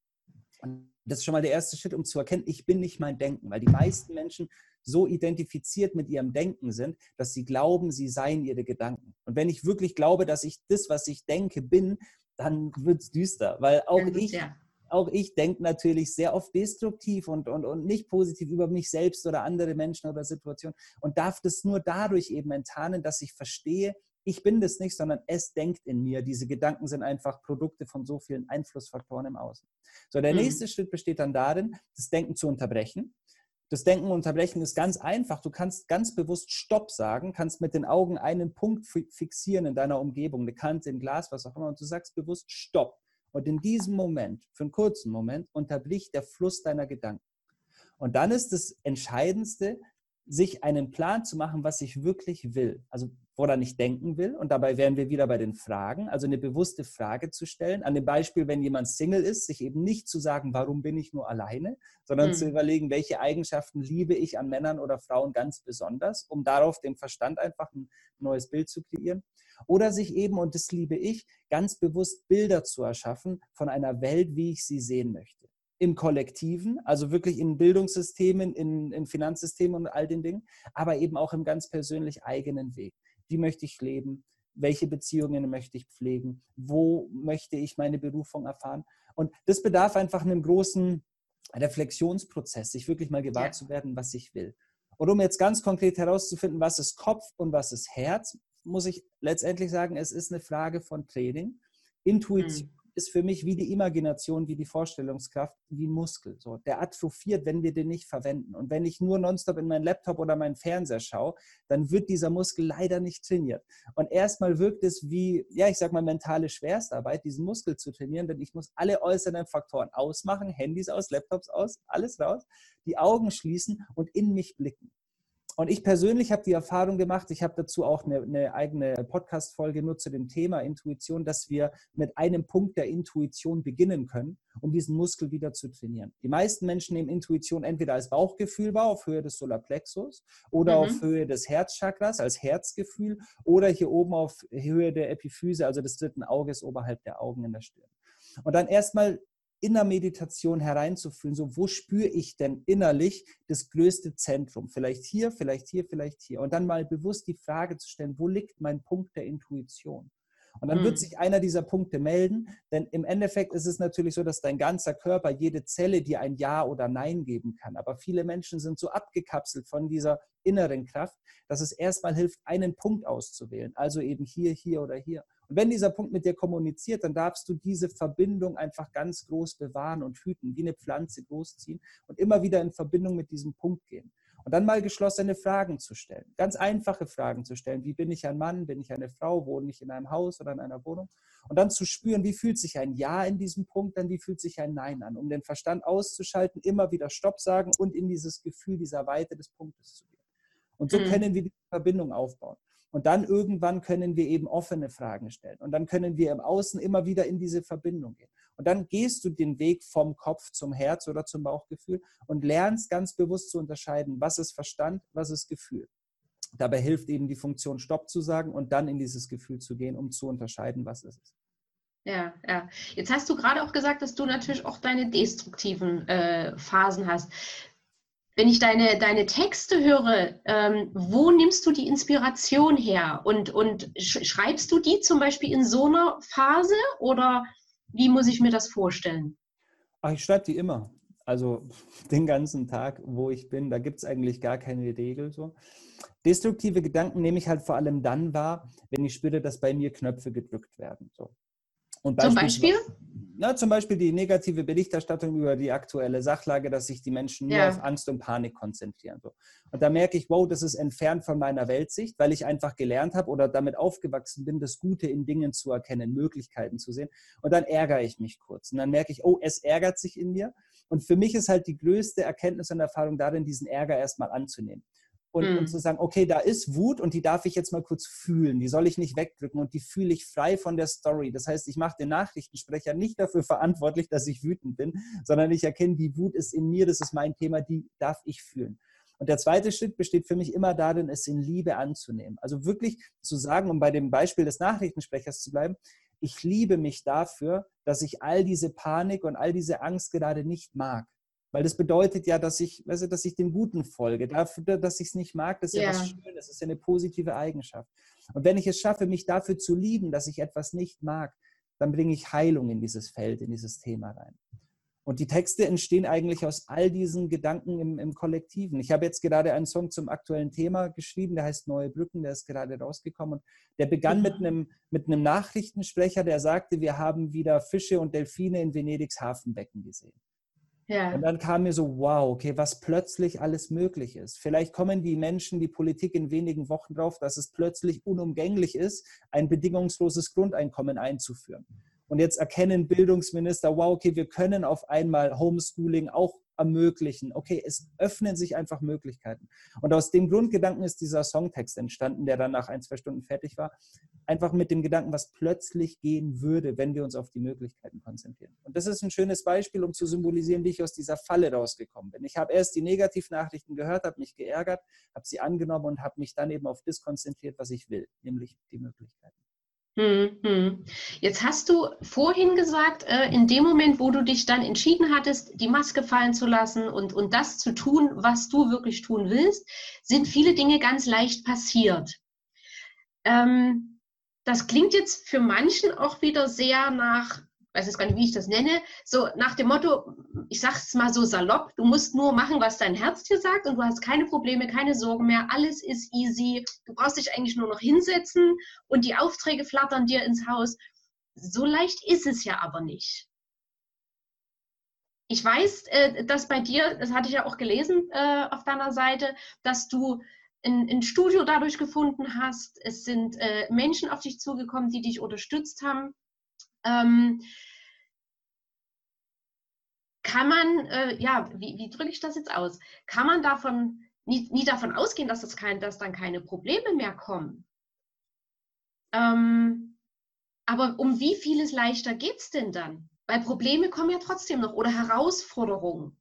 Und das ist schon mal der erste Schritt, um zu erkennen, ich bin nicht mein Denken, weil die meisten Menschen so identifiziert mit ihrem Denken sind, dass sie glauben, sie seien ihre Gedanken. Und wenn ich wirklich glaube, dass ich das, was ich denke, bin, dann wird es düster, weil auch ich, ja. auch ich denke natürlich sehr oft destruktiv und, und, und nicht positiv über mich selbst oder andere Menschen oder Situationen und darf das nur dadurch eben enttarnen, dass ich verstehe, ich bin das nicht, sondern es denkt in mir. Diese Gedanken sind einfach Produkte von so vielen Einflussfaktoren im Außen. So, der mhm. nächste Schritt besteht dann darin, das Denken zu unterbrechen. Das Denken unterbrechen ist ganz einfach. Du kannst ganz bewusst Stopp sagen, kannst mit den Augen einen Punkt fixieren in deiner Umgebung, eine Kante, ein Glas, was auch immer, und du sagst bewusst Stopp. Und in diesem Moment, für einen kurzen Moment, unterbricht der Fluss deiner Gedanken. Und dann ist das Entscheidendste, sich einen Plan zu machen, was ich wirklich will. Also woran ich denken will. Und dabei wären wir wieder bei den Fragen, also eine bewusste Frage zu stellen. An dem Beispiel, wenn jemand Single ist, sich eben nicht zu sagen, warum bin ich nur alleine, sondern mhm. zu überlegen, welche Eigenschaften liebe ich an Männern oder Frauen ganz besonders, um darauf dem Verstand einfach ein neues Bild zu kreieren. Oder sich eben, und das liebe ich, ganz bewusst Bilder zu erschaffen von einer Welt, wie ich sie sehen möchte im Kollektiven, also wirklich in Bildungssystemen, in, in Finanzsystemen und all den Dingen, aber eben auch im ganz persönlich eigenen Weg. Wie möchte ich leben? Welche Beziehungen möchte ich pflegen? Wo möchte ich meine Berufung erfahren? Und das bedarf einfach einem großen Reflexionsprozess, sich wirklich mal gewahr ja. zu werden, was ich will. Und um jetzt ganz konkret herauszufinden, was ist Kopf und was ist Herz, muss ich letztendlich sagen, es ist eine Frage von Training, Intuition, mhm ist für mich wie die Imagination, wie die Vorstellungskraft, wie ein Muskel. So, der atrophiert, wenn wir den nicht verwenden. Und wenn ich nur nonstop in meinen Laptop oder meinen Fernseher schaue, dann wird dieser Muskel leider nicht trainiert. Und erstmal wirkt es wie, ja, ich sag mal, mentale Schwerstarbeit, diesen Muskel zu trainieren, denn ich muss alle äußeren Faktoren ausmachen, Handys aus, Laptops aus, alles raus, die Augen schließen und in mich blicken. Und ich persönlich habe die Erfahrung gemacht, ich habe dazu auch eine, eine eigene Podcast-Folge nur zu dem Thema Intuition, dass wir mit einem Punkt der Intuition beginnen können, um diesen Muskel wieder zu trainieren. Die meisten Menschen nehmen Intuition entweder als Bauchgefühl wahr, auf Höhe des Solarplexus, oder mhm. auf Höhe des Herzchakras, als Herzgefühl, oder hier oben auf Höhe der Epiphyse, also des dritten Auges oberhalb der Augen in der Stirn. Und dann erstmal in der Meditation hereinzufühlen, so wo spüre ich denn innerlich das größte Zentrum? Vielleicht hier, vielleicht hier, vielleicht hier. Und dann mal bewusst die Frage zu stellen, wo liegt mein Punkt der Intuition? Und dann wird hm. sich einer dieser Punkte melden, denn im Endeffekt ist es natürlich so, dass dein ganzer Körper, jede Zelle dir ein Ja oder Nein geben kann. Aber viele Menschen sind so abgekapselt von dieser inneren Kraft, dass es erstmal hilft, einen Punkt auszuwählen. Also eben hier, hier oder hier. Und wenn dieser Punkt mit dir kommuniziert, dann darfst du diese Verbindung einfach ganz groß bewahren und hüten, wie eine Pflanze großziehen und immer wieder in Verbindung mit diesem Punkt gehen. Und dann mal geschlossene Fragen zu stellen. Ganz einfache Fragen zu stellen. Wie bin ich ein Mann? Bin ich eine Frau? Wohne ich in einem Haus oder in einer Wohnung? Und dann zu spüren, wie fühlt sich ein Ja in diesem Punkt, dann wie fühlt sich ein Nein an, um den Verstand auszuschalten, immer wieder Stopp sagen und in dieses Gefühl dieser Weite des Punktes zu gehen. Und so mhm. können wir die Verbindung aufbauen. Und dann irgendwann können wir eben offene Fragen stellen. Und dann können wir im Außen immer wieder in diese Verbindung gehen. Und dann gehst du den Weg vom Kopf zum Herz oder zum Bauchgefühl und lernst ganz bewusst zu unterscheiden, was ist Verstand, was ist Gefühl. Dabei hilft eben die Funktion Stopp zu sagen und dann in dieses Gefühl zu gehen, um zu unterscheiden, was es ist. Ja, ja. Jetzt hast du gerade auch gesagt, dass du natürlich auch deine destruktiven äh, Phasen hast wenn ich deine, deine Texte höre, ähm, wo nimmst du die Inspiration her? Und, und schreibst du die zum Beispiel in so einer Phase oder wie muss ich mir das vorstellen? Ach, ich schreibe die immer. Also den ganzen Tag, wo ich bin, da gibt es eigentlich gar keine Regel. So. Destruktive Gedanken nehme ich halt vor allem dann wahr, wenn ich spüre, dass bei mir Knöpfe gedrückt werden. So. Und Zum Beispiel? Na, zum Beispiel die negative Berichterstattung über die aktuelle Sachlage, dass sich die Menschen nur ja. auf Angst und Panik konzentrieren. So. Und da merke ich, wow, das ist entfernt von meiner Weltsicht, weil ich einfach gelernt habe oder damit aufgewachsen bin, das Gute in Dingen zu erkennen, Möglichkeiten zu sehen. Und dann ärgere ich mich kurz. Und dann merke ich, oh, es ärgert sich in mir. Und für mich ist halt die größte Erkenntnis und Erfahrung darin, diesen Ärger erstmal anzunehmen und, mhm. und, zu sagen, okay, da ist Wut und die darf ich jetzt mal kurz fühlen, die soll ich nicht wegdrücken und die fühle ich frei von der Story. Das heißt, ich mache den Nachrichtensprecher nicht dafür verantwortlich, dass ich wütend bin, sondern ich erkenne, die Wut ist in mir, das ist mein Thema, die darf ich fühlen. Und der zweite Schritt besteht für mich immer darin, es in Liebe anzunehmen. Also wirklich zu sagen, um bei dem Beispiel des Nachrichtensprechers zu bleiben, ich liebe mich dafür, dass ich all diese Panik und all diese Angst gerade nicht mag. Weil das bedeutet ja, dass ich, weißt du, dass ich dem Guten folge. Dafür, dass ich es nicht mag, das ist ja, ja was Schönes, das ist ja eine positive Eigenschaft. Und wenn ich es schaffe, mich dafür zu lieben, dass ich etwas nicht mag, dann bringe ich Heilung in dieses Feld, in dieses Thema rein. Und die Texte entstehen eigentlich aus all diesen Gedanken im, im, Kollektiven. Ich habe jetzt gerade einen Song zum aktuellen Thema geschrieben, der heißt Neue Brücken, der ist gerade rausgekommen. Und der begann mit mhm. einem, mit einem Nachrichtensprecher, der sagte, wir haben wieder Fische und Delfine in Venedigs Hafenbecken gesehen. Ja. Und dann kam mir so, wow, okay, was plötzlich alles möglich ist. Vielleicht kommen die Menschen, die Politik in wenigen Wochen drauf, dass es plötzlich unumgänglich ist, ein bedingungsloses Grundeinkommen einzuführen. Und jetzt erkennen Bildungsminister, wow, okay, wir können auf einmal Homeschooling auch ermöglichen. Okay, es öffnen sich einfach Möglichkeiten. Und aus dem Grundgedanken ist dieser Songtext entstanden, der dann nach ein, zwei Stunden fertig war. Einfach mit dem Gedanken, was plötzlich gehen würde, wenn wir uns auf die Möglichkeiten konzentrieren. Und das ist ein schönes Beispiel, um zu symbolisieren, wie ich aus dieser Falle rausgekommen bin. Ich habe erst die Negativnachrichten gehört, habe mich geärgert, habe sie angenommen und habe mich dann eben auf das konzentriert, was ich will, nämlich die Möglichkeiten. Hm, hm. Jetzt hast du vorhin gesagt, äh, in dem Moment, wo du dich dann entschieden hattest, die Maske fallen zu lassen und, und das zu tun, was du wirklich tun willst, sind viele Dinge ganz leicht passiert. Ähm, das klingt jetzt für manchen auch wieder sehr nach weiß jetzt gar nicht, wie ich das nenne, so nach dem Motto, ich sage es mal so salopp, du musst nur machen, was dein Herz dir sagt und du hast keine Probleme, keine Sorgen mehr, alles ist easy, du brauchst dich eigentlich nur noch hinsetzen und die Aufträge flattern dir ins Haus. So leicht ist es ja aber nicht. Ich weiß, äh, dass bei dir, das hatte ich ja auch gelesen äh, auf deiner Seite, dass du ein, ein Studio dadurch gefunden hast. Es sind äh, Menschen auf dich zugekommen, die dich unterstützt haben. Ähm, kann man, äh, ja, wie, wie drücke ich das jetzt aus? Kann man davon nie, nie davon ausgehen, dass, es kein, dass dann keine Probleme mehr kommen? Ähm, aber um wie vieles leichter geht es denn dann? Weil Probleme kommen ja trotzdem noch oder Herausforderungen.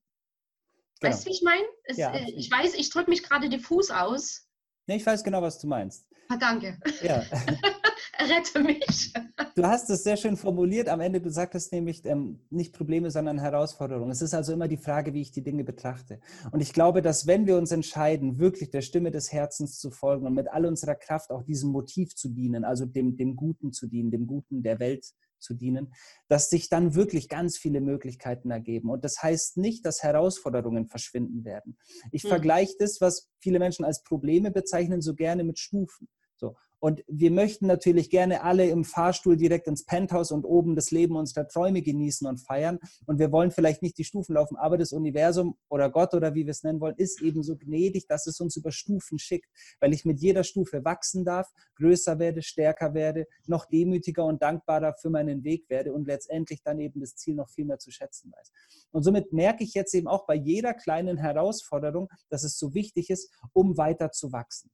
Genau. Weißt du, wie ich meine? Ja, äh, ich weiß, ich drücke mich gerade diffus aus. Nee, ich weiß genau, was du meinst. Ah, danke. Ja. Rette mich. Du hast es sehr schön formuliert. Am Ende, du sagtest nämlich ähm, nicht Probleme, sondern Herausforderungen. Es ist also immer die Frage, wie ich die Dinge betrachte. Und ich glaube, dass wenn wir uns entscheiden, wirklich der Stimme des Herzens zu folgen und mit all unserer Kraft auch diesem Motiv zu dienen, also dem, dem Guten zu dienen, dem Guten der Welt zu dienen, dass sich dann wirklich ganz viele Möglichkeiten ergeben. Und das heißt nicht, dass Herausforderungen verschwinden werden. Ich mhm. vergleiche das, was viele Menschen als Probleme bezeichnen, so gerne mit Stufen. So. Und wir möchten natürlich gerne alle im Fahrstuhl direkt ins Penthouse und oben das Leben unserer Träume genießen und feiern. Und wir wollen vielleicht nicht die Stufen laufen, aber das Universum oder Gott oder wie wir es nennen wollen, ist eben so gnädig, dass es uns über Stufen schickt, weil ich mit jeder Stufe wachsen darf, größer werde, stärker werde, noch demütiger und dankbarer für meinen Weg werde und letztendlich dann eben das Ziel noch viel mehr zu schätzen weiß. Und somit merke ich jetzt eben auch bei jeder kleinen Herausforderung, dass es so wichtig ist, um weiter zu wachsen.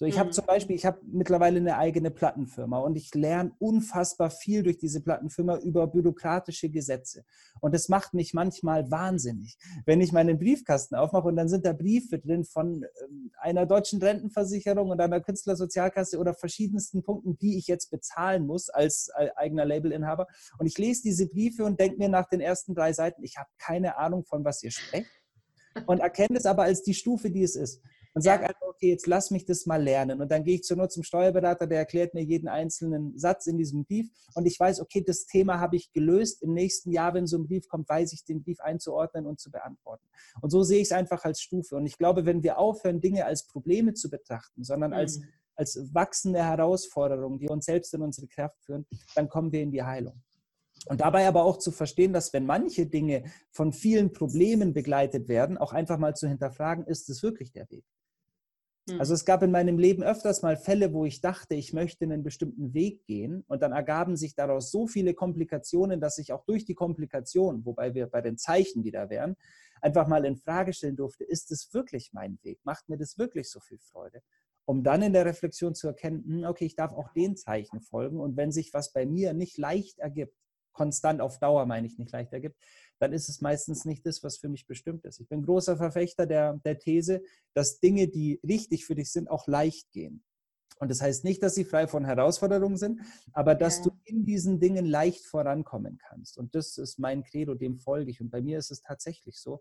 So, ich mhm. habe zum Beispiel, ich habe mittlerweile eine eigene Plattenfirma und ich lerne unfassbar viel durch diese Plattenfirma über bürokratische Gesetze. Und das macht mich manchmal wahnsinnig, wenn ich meinen Briefkasten aufmache und dann sind da Briefe drin von ähm, einer deutschen Rentenversicherung und einer Künstlersozialkasse oder verschiedensten Punkten, die ich jetzt bezahlen muss als eigener Labelinhaber. Und ich lese diese Briefe und denke mir nach den ersten drei Seiten, ich habe keine Ahnung, von was ihr sprecht und erkenne es aber als die Stufe, die es ist und sage einfach, okay, jetzt lass mich das mal lernen. Und dann gehe ich zur Not zum Steuerberater, der erklärt mir jeden einzelnen Satz in diesem Brief und ich weiß, okay, das Thema habe ich gelöst. Im nächsten Jahr, wenn so ein Brief kommt, weiß ich, den Brief einzuordnen und zu beantworten. Und so sehe ich es einfach als Stufe. Und ich glaube, wenn wir aufhören, Dinge als Probleme zu betrachten, sondern als, mhm. als wachsende Herausforderungen, die uns selbst in unsere Kraft führen, dann kommen wir in die Heilung. Und dabei aber auch zu verstehen, dass wenn manche Dinge von vielen Problemen begleitet werden, auch einfach mal zu hinterfragen, ist es wirklich der Weg? Also hm. es gab in meinem Leben öfters mal Fälle, wo ich dachte, ich möchte einen bestimmten Weg gehen und dann ergaben sich daraus so viele Komplikationen, dass ich auch durch die Komplikationen, wobei wir bei den Zeichen wieder wären, einfach mal in Frage stellen durfte, ist es wirklich mein Weg? Macht mir das wirklich so viel Freude? Um dann in der Reflexion zu erkennen, hm, okay, ich darf auch den Zeichen folgen und wenn sich was bei mir nicht leicht ergibt, konstant auf Dauer meine ich nicht leicht ergibt, dann ist es meistens nicht das, was für mich bestimmt ist. Ich bin großer Verfechter der, der These, dass Dinge, die richtig für dich sind, auch leicht gehen. Und das heißt nicht, dass sie frei von Herausforderungen sind, aber dass ja. du in diesen Dingen leicht vorankommen kannst. Und das ist mein Credo, dem folge ich. Und bei mir ist es tatsächlich so,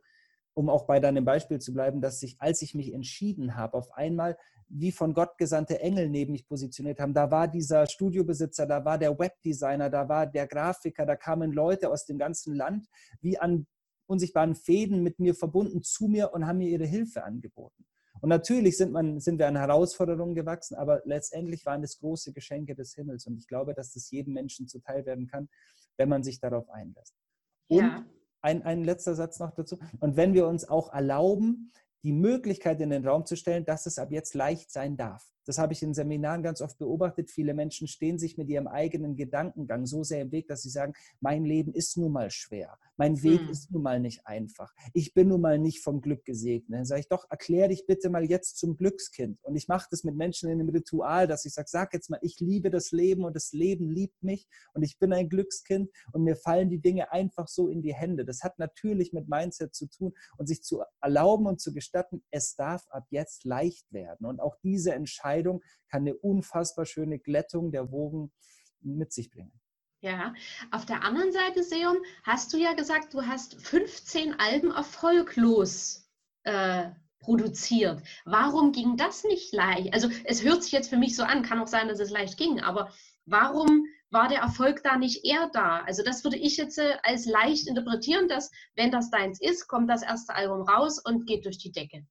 um auch bei deinem Beispiel zu bleiben, dass ich, als ich mich entschieden habe, auf einmal wie von Gott gesandte Engel neben mich positioniert haben. Da war dieser Studiobesitzer, da war der Webdesigner, da war der Grafiker, da kamen Leute aus dem ganzen Land, wie an unsichtbaren Fäden mit mir verbunden zu mir und haben mir ihre Hilfe angeboten. Und natürlich sind, man, sind wir an Herausforderungen gewachsen, aber letztendlich waren es große Geschenke des Himmels. Und ich glaube, dass das jedem Menschen zuteil werden kann, wenn man sich darauf einlässt. Und ja. Ein, ein letzter Satz noch dazu. Und wenn wir uns auch erlauben, die Möglichkeit in den Raum zu stellen, dass es ab jetzt leicht sein darf. Das habe ich in Seminaren ganz oft beobachtet. Viele Menschen stehen sich mit ihrem eigenen Gedankengang so sehr im Weg, dass sie sagen, mein Leben ist nun mal schwer. Mein Weg hm. ist nun mal nicht einfach. Ich bin nun mal nicht vom Glück gesegnet. Dann sage ich doch, erklär dich bitte mal jetzt zum Glückskind. Und ich mache das mit Menschen in einem Ritual, dass ich sage, sag jetzt mal, ich liebe das Leben und das Leben liebt mich und ich bin ein Glückskind und mir fallen die Dinge einfach so in die Hände. Das hat natürlich mit Mindset zu tun und sich zu erlauben und zu gestatten, es darf ab jetzt leicht werden. Und auch diese Entscheidung Entscheidung kann eine unfassbar schöne Glättung der Wogen mit sich bringen. Ja, auf der anderen Seite, Seum, hast du ja gesagt, du hast 15 Alben erfolglos äh, produziert. Warum ging das nicht leicht? Also es hört sich jetzt für mich so an, kann auch sein, dass es leicht ging, aber warum war der Erfolg da nicht eher da? Also das würde ich jetzt äh, als leicht interpretieren, dass wenn das deins ist, kommt das erste Album raus und geht durch die Decke.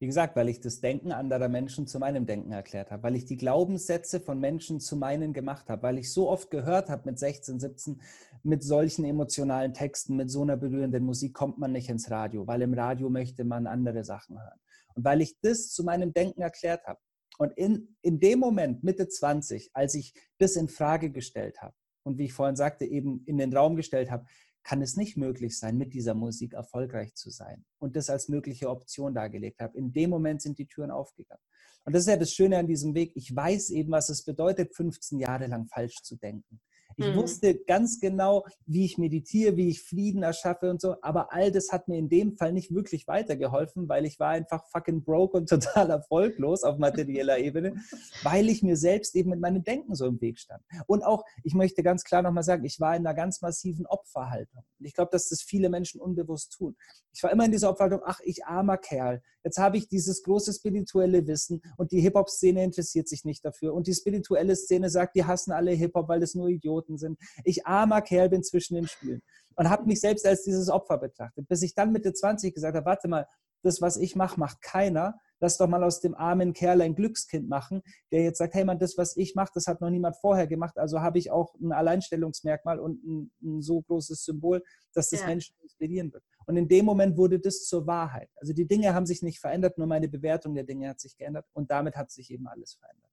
Wie gesagt, weil ich das Denken anderer Menschen zu meinem Denken erklärt habe, weil ich die Glaubenssätze von Menschen zu meinen gemacht habe, weil ich so oft gehört habe mit 16, 17, mit solchen emotionalen Texten, mit so einer berührenden Musik kommt man nicht ins Radio, weil im Radio möchte man andere Sachen hören. Und weil ich das zu meinem Denken erklärt habe. Und in, in dem Moment, Mitte 20, als ich das in Frage gestellt habe und wie ich vorhin sagte, eben in den Raum gestellt habe, kann es nicht möglich sein, mit dieser Musik erfolgreich zu sein und das als mögliche Option dargelegt habe. In dem Moment sind die Türen aufgegangen. Und das ist ja das Schöne an diesem Weg. Ich weiß eben, was es bedeutet, 15 Jahre lang falsch zu denken. Ich mhm. wusste ganz genau, wie ich meditiere, wie ich Frieden erschaffe und so. Aber all das hat mir in dem Fall nicht wirklich weitergeholfen, weil ich war einfach fucking broke und total erfolglos auf materieller Ebene, weil ich mir selbst eben mit meinem Denken so im Weg stand. Und auch, ich möchte ganz klar nochmal sagen, ich war in einer ganz massiven Opferhaltung. Ich glaube, dass das viele Menschen unbewusst tun. Ich war immer in dieser Opferhaltung, ach, ich armer Kerl. Jetzt habe ich dieses große spirituelle Wissen und die Hip-Hop-Szene interessiert sich nicht dafür. Und die spirituelle Szene sagt, die hassen alle Hip-Hop, weil es nur Idioten sind. Ich armer Kerl bin zwischen den Stühlen. Und habe mich selbst als dieses Opfer betrachtet, bis ich dann Mitte 20 gesagt habe, warte mal, das, was ich mache, macht keiner. Lass doch mal aus dem armen Kerl ein Glückskind machen, der jetzt sagt, hey man, das, was ich mache, das hat noch niemand vorher gemacht. Also habe ich auch ein Alleinstellungsmerkmal und ein, ein so großes Symbol, dass das ja. Menschen inspirieren wird. Und in dem Moment wurde das zur Wahrheit. Also die Dinge haben sich nicht verändert, nur meine Bewertung der Dinge hat sich geändert und damit hat sich eben alles verändert.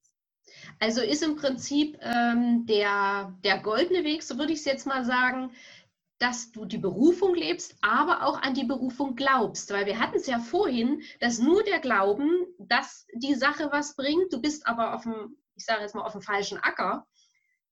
Also ist im Prinzip ähm, der, der goldene Weg, so würde ich es jetzt mal sagen, dass du die Berufung lebst, aber auch an die Berufung glaubst. Weil wir hatten es ja vorhin, dass nur der Glauben, dass die Sache was bringt, du bist aber auf dem, ich sage jetzt mal, auf dem falschen Acker,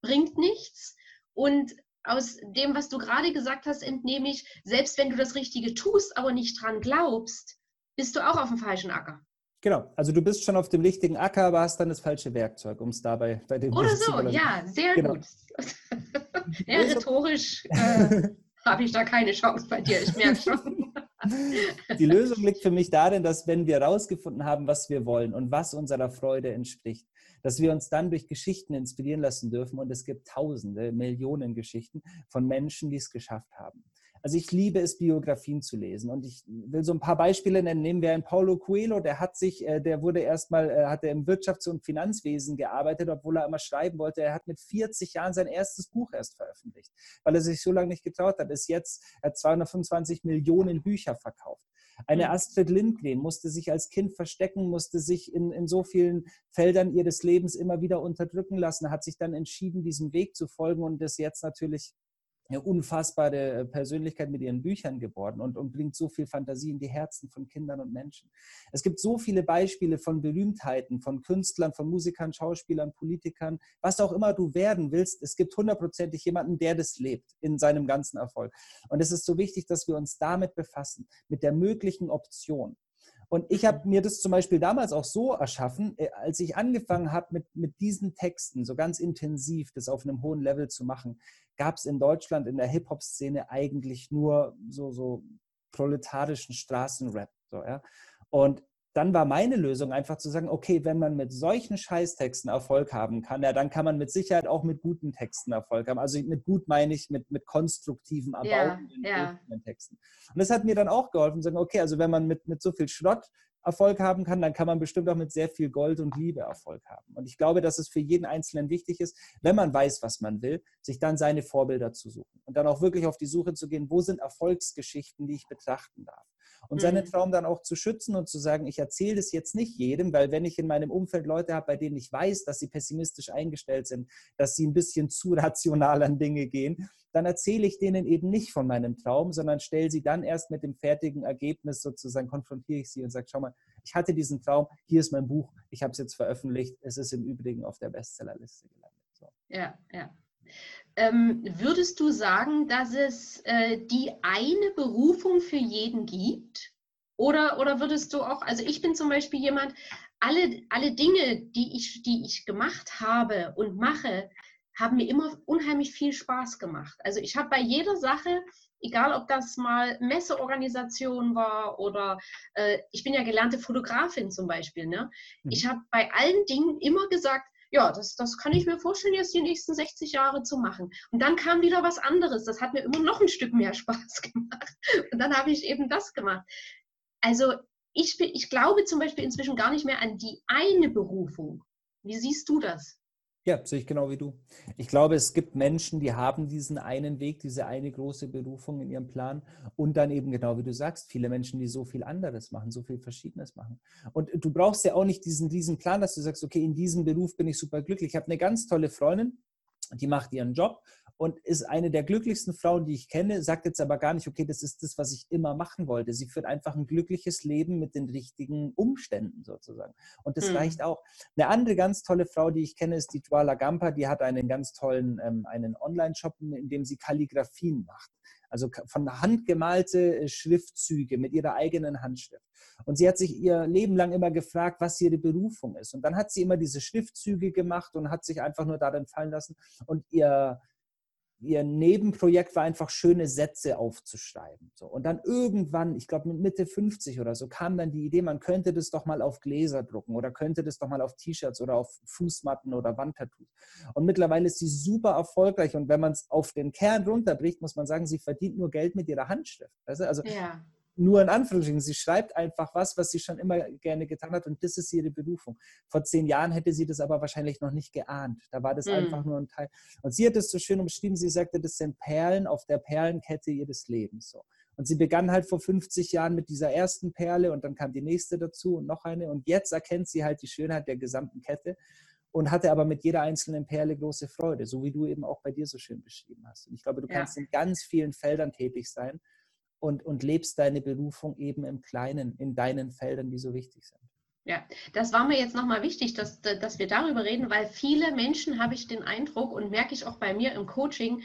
bringt nichts. Und aus dem, was du gerade gesagt hast, entnehme ich, selbst wenn du das Richtige tust, aber nicht dran glaubst, bist du auch auf dem falschen Acker. Genau, also du bist schon auf dem richtigen Acker, aber hast dann das falsche Werkzeug, um es dabei bei dem Oder so, ja, sehr genau. gut. ja, rhetorisch äh, habe ich da keine Chance bei dir, ich merke schon. Die Lösung liegt für mich darin, dass wenn wir herausgefunden haben, was wir wollen und was unserer Freude entspricht, dass wir uns dann durch Geschichten inspirieren lassen dürfen. Und es gibt Tausende, Millionen Geschichten von Menschen, die es geschafft haben. Also ich liebe es, Biografien zu lesen. Und ich will so ein paar Beispiele nennen. Nehmen wir einen Paulo Coelho, der hat sich, äh, der wurde erstmal, äh, hat er im Wirtschafts- und Finanzwesen gearbeitet, obwohl er immer schreiben wollte. Er hat mit 40 Jahren sein erstes Buch erst veröffentlicht, weil er sich so lange nicht getraut hat. Ist jetzt, er hat 225 Millionen Bücher verkauft. Eine mhm. Astrid Lindgren musste sich als Kind verstecken, musste sich in, in so vielen Feldern ihres Lebens immer wieder unterdrücken lassen, hat sich dann entschieden, diesem Weg zu folgen und ist jetzt natürlich eine unfassbare äh, Persönlichkeit mit ihren Büchern geworden und, und bringt so viel Fantasie in die Herzen von Kindern und Menschen. Es gibt so viele Beispiele von Berühmtheiten, von Künstlern, von Musikern, Schauspielern, Politikern, was auch immer du werden willst. Es gibt hundertprozentig jemanden, der das lebt in seinem ganzen Erfolg. Und es ist so wichtig, dass wir uns damit befassen, mit der möglichen Option. Und ich habe mir das zum Beispiel damals auch so erschaffen, äh, als ich angefangen habe mit, mit diesen Texten so ganz intensiv das auf einem hohen Level zu machen, gab es in Deutschland in der Hip-Hop-Szene eigentlich nur so, so proletarischen Straßenrap. So, ja? Und dann war meine Lösung einfach zu sagen, okay, wenn man mit solchen Scheißtexten Erfolg haben kann, ja, dann kann man mit Sicherheit auch mit guten Texten Erfolg haben. Also mit gut meine ich mit, mit konstruktiven, erbauenden ja, ja. Texten. Und das hat mir dann auch geholfen, zu sagen, okay, also wenn man mit, mit so viel Schrott Erfolg haben kann, dann kann man bestimmt auch mit sehr viel Gold und Liebe Erfolg haben. Und ich glaube, dass es für jeden Einzelnen wichtig ist, wenn man weiß, was man will, sich dann seine Vorbilder zu suchen und dann auch wirklich auf die Suche zu gehen, wo sind Erfolgsgeschichten, die ich betrachten darf. Und seinen mhm. Traum dann auch zu schützen und zu sagen, ich erzähle das jetzt nicht jedem, weil wenn ich in meinem Umfeld Leute habe, bei denen ich weiß, dass sie pessimistisch eingestellt sind, dass sie ein bisschen zu rational an Dinge gehen, dann erzähle ich denen eben nicht von meinem Traum, sondern stelle sie dann erst mit dem fertigen Ergebnis sozusagen, konfrontiere ich sie und sage, schau mal, ich hatte diesen Traum, hier ist mein Buch, ich habe es jetzt veröffentlicht, es ist im Übrigen auf der Bestsellerliste gelandet. So. Ja, ja. Ähm, würdest du sagen, dass es äh, die eine Berufung für jeden gibt? Oder, oder würdest du auch, also ich bin zum Beispiel jemand, alle, alle Dinge, die ich, die ich gemacht habe und mache, haben mir immer unheimlich viel Spaß gemacht. Also ich habe bei jeder Sache, egal ob das mal Messeorganisation war oder äh, ich bin ja gelernte Fotografin zum Beispiel, ne? Mhm. ich habe bei allen Dingen immer gesagt, ja, das, das kann ich mir vorstellen, jetzt die nächsten 60 Jahre zu machen. Und dann kam wieder was anderes. Das hat mir immer noch ein Stück mehr Spaß gemacht. Und dann habe ich eben das gemacht. Also ich, ich glaube zum Beispiel inzwischen gar nicht mehr an die eine Berufung. Wie siehst du das? Ja, sehe ich genau wie du. Ich glaube, es gibt Menschen, die haben diesen einen Weg, diese eine große Berufung in ihrem Plan und dann eben genau wie du sagst, viele Menschen, die so viel anderes machen, so viel Verschiedenes machen. Und du brauchst ja auch nicht diesen, diesen Plan, dass du sagst, okay, in diesem Beruf bin ich super glücklich. Ich habe eine ganz tolle Freundin, die macht ihren Job und ist eine der glücklichsten Frauen, die ich kenne, sagt jetzt aber gar nicht, okay, das ist das, was ich immer machen wollte. Sie führt einfach ein glückliches Leben mit den richtigen Umständen sozusagen. Und das mhm. reicht auch. Eine andere ganz tolle Frau, die ich kenne, ist die Dwala Gampa, die hat einen ganz tollen ähm, einen Online-Shop, in dem sie Kalligraphien macht. Also von Hand gemalte äh, Schriftzüge mit ihrer eigenen Handschrift. Und sie hat sich ihr Leben lang immer gefragt, was ihre Berufung ist. Und dann hat sie immer diese Schriftzüge gemacht und hat sich einfach nur darin fallen lassen. Und ihr, ihr Nebenprojekt war einfach schöne Sätze aufzuschreiben. So. Und dann irgendwann, ich glaube mit Mitte 50 oder so, kam dann die Idee, man könnte das doch mal auf Gläser drucken oder könnte das doch mal auf T-Shirts oder auf Fußmatten oder Wandtattoos. Und mittlerweile ist sie super erfolgreich. Und wenn man es auf den Kern runterbricht, muss man sagen, sie verdient nur Geld mit ihrer Handschrift. Also ja nur in Anführungsstrichen. Sie schreibt einfach was, was sie schon immer gerne getan hat und das ist ihre Berufung. Vor zehn Jahren hätte sie das aber wahrscheinlich noch nicht geahnt. Da war das mhm. einfach nur ein Teil. Und sie hat es so schön umschrieben, sie sagte, das sind Perlen auf der Perlenkette ihres Lebens. So. Und sie begann halt vor 50 Jahren mit dieser ersten Perle und dann kam die nächste dazu und noch eine. Und jetzt erkennt sie halt die Schönheit der gesamten Kette und hatte aber mit jeder einzelnen Perle große Freude, so wie du eben auch bei dir so schön beschrieben hast. Und ich glaube, du ja. kannst in ganz vielen Feldern tätig sein und, und lebst deine Berufung eben im Kleinen, in deinen Feldern, die so wichtig sind. Ja, das war mir jetzt nochmal wichtig, dass, dass wir darüber reden, weil viele Menschen, habe ich den Eindruck und merke ich auch bei mir im Coaching,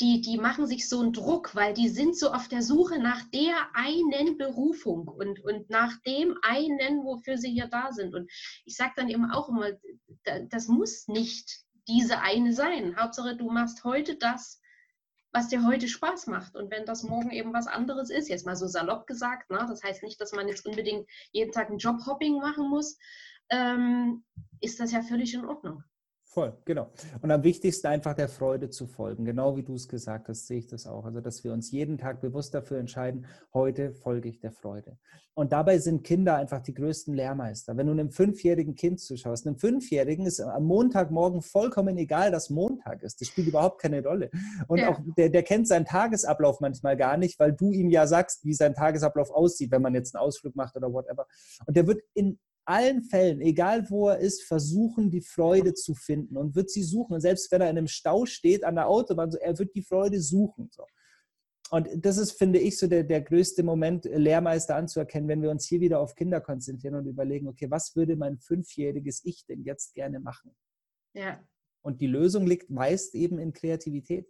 die, die machen sich so einen Druck, weil die sind so auf der Suche nach der einen Berufung und, und nach dem einen, wofür sie hier da sind. Und ich sage dann eben auch immer, das muss nicht diese eine sein. Hauptsache, du machst heute das, was dir heute Spaß macht. Und wenn das morgen eben was anderes ist, jetzt mal so salopp gesagt, ne, das heißt nicht, dass man jetzt unbedingt jeden Tag ein Jobhopping machen muss, ähm, ist das ja völlig in Ordnung. Voll, genau. Und am wichtigsten einfach der Freude zu folgen. Genau wie du es gesagt hast, sehe ich das auch. Also, dass wir uns jeden Tag bewusst dafür entscheiden, heute folge ich der Freude. Und dabei sind Kinder einfach die größten Lehrmeister. Wenn du einem fünfjährigen Kind zuschaust, einem Fünfjährigen ist am Montagmorgen vollkommen egal, dass Montag ist. Das spielt überhaupt keine Rolle. Und ja. auch der, der kennt seinen Tagesablauf manchmal gar nicht, weil du ihm ja sagst, wie sein Tagesablauf aussieht, wenn man jetzt einen Ausflug macht oder whatever. Und der wird in allen Fällen, egal wo er ist, versuchen, die Freude zu finden und wird sie suchen. Und selbst wenn er in einem Stau steht an der Autobahn, so, er wird die Freude suchen. So. Und das ist, finde ich, so der, der größte Moment, Lehrmeister anzuerkennen, wenn wir uns hier wieder auf Kinder konzentrieren und überlegen, okay, was würde mein fünfjähriges Ich denn jetzt gerne machen? Ja. Und die Lösung liegt meist eben in Kreativität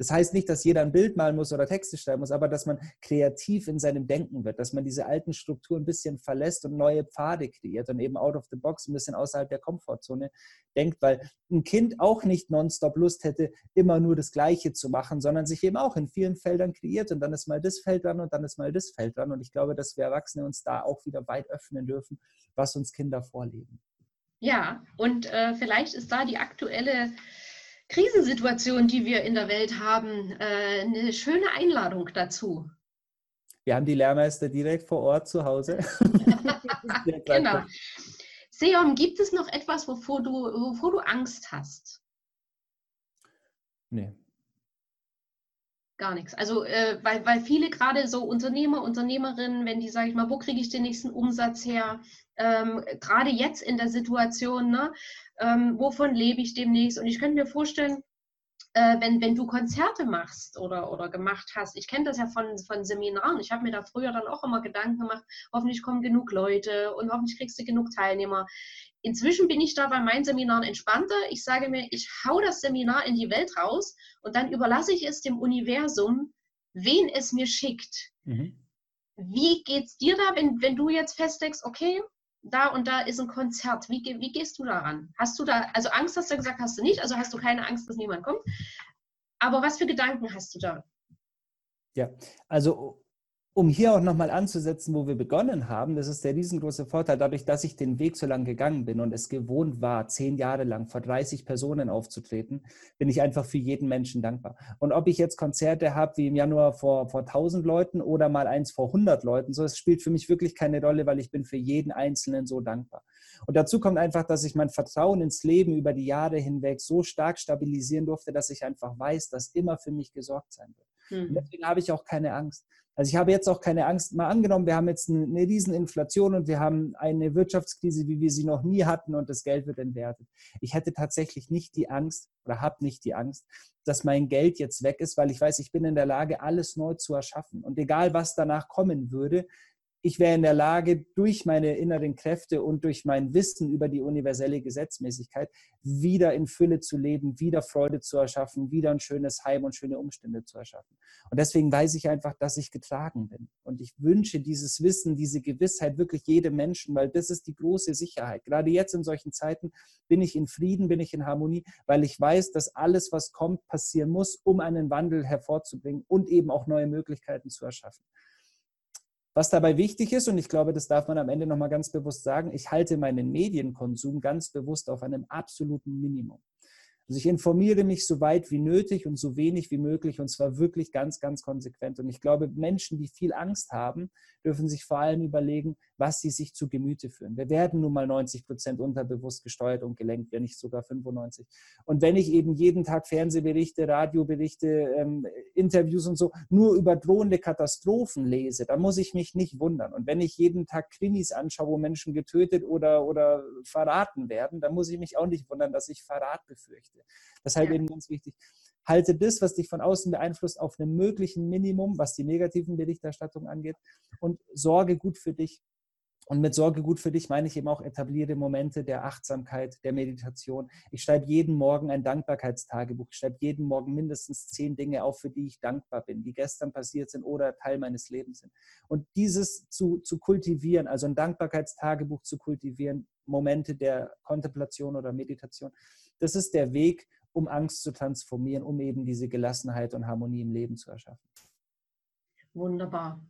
Das heißt nicht, dass jeder ein Bild malen muss oder Texte schreiben muss, aber dass man kreativ in seinem Denken wird, dass man diese alten Strukturen ein bisschen verlässt und neue Pfade kreiert und eben out of the box, ein bisschen außerhalb der Komfortzone denkt, weil ein Kind auch nicht nonstop Lust hätte, immer nur das Gleiche zu machen, sondern sich eben auch in vielen Feldern kreiert und dann ist mal das Feld dran und dann ist mal das Feld dran. Und ich glaube, dass wir Erwachsene uns da auch wieder weit öffnen dürfen, was uns Kinder vorleben. Ja, und äh, vielleicht ist da die aktuelle Krisensituation, die wir in der Welt haben, äh, eine schöne Einladung dazu. Wir haben die Lehrmeister direkt vor Ort zu Hause. genau. Seon, gibt es noch etwas, wovor du, wovor du Angst hast? Nee. Gar nichts. Also, äh, weil, weil viele gerade so Unternehmer, Unternehmerinnen, wenn die, sage ich mal, wo kriege ich den nächsten Umsatz her? Ähm, gerade jetzt in der Situation, ne? Ähm, wovon lebe ich demnächst? Und ich könnte mir vorstellen, äh, wenn, wenn du Konzerte machst oder, oder gemacht hast, ich kenne das ja von, von Seminaren, ich habe mir da früher dann auch immer Gedanken gemacht, hoffentlich kommen genug Leute und hoffentlich kriegst du genug Teilnehmer. Inzwischen bin ich da bei meinen Seminaren entspannter. Ich sage mir, ich hau das Seminar in die Welt raus und dann überlasse ich es dem Universum, wen es mir schickt. Mhm. Wie es dir da, wenn, wenn du jetzt festlegst, okay, da und da ist ein Konzert. Wie, wie gehst du daran? Hast du da, also Angst hast du gesagt, hast du nicht, also hast du keine Angst, dass niemand kommt. Aber was für Gedanken hast du da? Ja, also um hier auch nochmal anzusetzen, wo wir begonnen haben, das ist der riesengroße Vorteil, dadurch, dass ich den Weg so lang gegangen bin und es gewohnt war, zehn Jahre lang vor 30 Personen aufzutreten, bin ich einfach für jeden Menschen dankbar. Und ob ich jetzt Konzerte habe wie im Januar vor, vor 1000 Leuten oder mal eins vor 100 Leuten, so, es spielt für mich wirklich keine Rolle, weil ich bin für jeden Einzelnen so dankbar. Und dazu kommt einfach, dass ich mein Vertrauen ins Leben über die Jahre hinweg so stark stabilisieren durfte, dass ich einfach weiß, dass immer für mich gesorgt sein wird. Mhm. deswegen habe ich auch keine Angst. Also ich habe jetzt auch keine Angst. Mal angenommen, wir haben jetzt eine, Rieseninflation und wir haben eine Wirtschaftskrise, wie wir sie noch nie hatten und das Geld wird entwertet. Ich hätte tatsächlich nicht die Angst oder habe nicht die Angst, dass mein Geld jetzt weg ist, weil ich weiß, ich bin in der Lage, alles neu zu erschaffen. Und egal, was danach kommen würde, ich wäre in der Lage, durch meine inneren Kräfte und durch mein Wissen über die universelle Gesetzmäßigkeit wieder in Fülle zu leben, wieder Freude zu erschaffen, wieder ein schönes Heim und schöne Umstände zu erschaffen. Und deswegen weiß ich einfach, dass ich getragen bin. Und ich wünsche dieses Wissen, diese Gewissheit wirklich jedem Menschen, weil das ist die große Sicherheit. Gerade jetzt in solchen Zeiten bin ich in Frieden, bin ich in Harmonie, weil ich weiß, dass alles, was kommt, passieren muss, um einen Wandel hervorzubringen und eben auch neue Möglichkeiten zu erschaffen. Was dabei wichtig ist, und ich glaube, das darf man am Ende nochmal ganz bewusst sagen, ich halte meinen Medienkonsum ganz bewusst auf einem absoluten Minimum. Also ich informiere mich so weit wie nötig und so wenig wie möglich und zwar wirklich ganz, ganz konsequent. Und ich glaube, Menschen, die viel Angst haben, dürfen sich vor allem überlegen, was sie sich zu Gemüte führen. Wir werden nun mal 90 Prozent unterbewusst gesteuert und gelenkt, wenn nicht sogar 95. Und wenn ich eben jeden Tag Fernsehberichte, Radioberichte, ähm, Interviews und so nur über drohende Katastrophen lese, dann muss ich mich nicht wundern. Und wenn ich jeden Tag Krimis anschaue, wo Menschen getötet oder, oder verraten werden, dann muss ich mich auch nicht wundern, dass ich Verrat befürchte. Deshalb ja. eben ganz wichtig. Halte das, was dich von außen beeinflusst, auf einem möglichen Minimum, was die negativen Berichterstattungen angeht und sorge gut für dich. Und mit Sorge gut für dich meine ich eben auch etablierte Momente der Achtsamkeit, der Meditation. Ich schreibe jeden Morgen ein Dankbarkeitstagebuch. Ich schreibe jeden Morgen mindestens zehn Dinge auf, für die ich dankbar bin, die gestern passiert sind oder Teil meines Lebens sind. Und dieses zu, zu kultivieren, also ein Dankbarkeitstagebuch zu kultivieren, Momente der Kontemplation oder Meditation, das ist der Weg, um Angst zu transformieren, um eben diese Gelassenheit und Harmonie im Leben zu erschaffen. Wunderbar.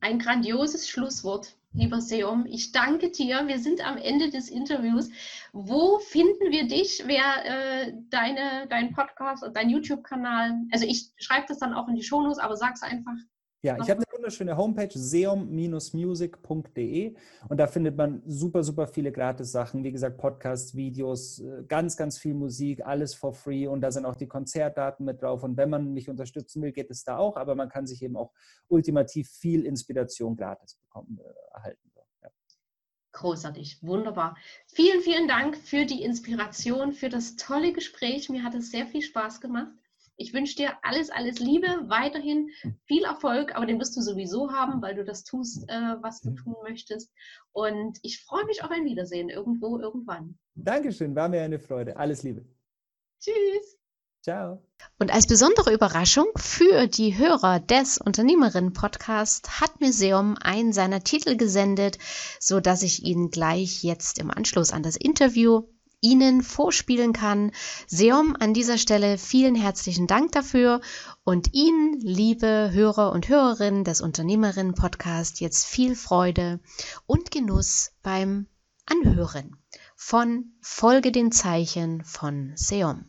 Ein grandioses Schlusswort, lieber Seom. Ich danke dir. Wir sind am Ende des Interviews. Wo finden wir dich? Wer äh, deine, dein Podcast und dein YouTube-Kanal? Also ich schreibe das dann auch in die Shownotes, aber sag es einfach. Ja, ich habe eine wunderschöne Homepage, seum-music.de und da findet man super, super viele gratis Sachen. Wie gesagt, Podcasts, Videos, äh, ganz, ganz viel Musik, alles for free und da sind auch die Konzertdaten mit drauf. Und wenn man mich unterstützen will, geht es da auch, aber man kann sich eben auch ultimativ viel Inspiration gratis bekommen, äh, erhalten. Ja. Großartig, wunderbar. Vielen, vielen Dank für die Inspiration, für das tolle Gespräch. Mir hat es sehr viel Spaß gemacht. Ich wünsche dir alles, alles Liebe, weiterhin viel Erfolg, aber den wirst du sowieso haben, weil du das tust, äh, was du tun möchtest. Und ich freue mich auf ein Wiedersehen irgendwo, irgendwann. Dankeschön, war mir eine Freude. Alles Liebe. Tschüss. Ciao. Und als besondere Überraschung für die Hörer des Unternehmerinnen-Podcasts hat mir Seom einen seiner Titel gesendet, so dass ich ihn gleich jetzt im Anschluss an das Interview Ihnen vorspielen kann. Seom, an dieser Stelle vielen herzlichen Dank dafür und Ihnen, liebe Hörer und Hörerinnen des Unternehmerinnen-Podcasts, jetzt viel Freude und Genuss beim Anhören von Folge den Zeichen von Seom.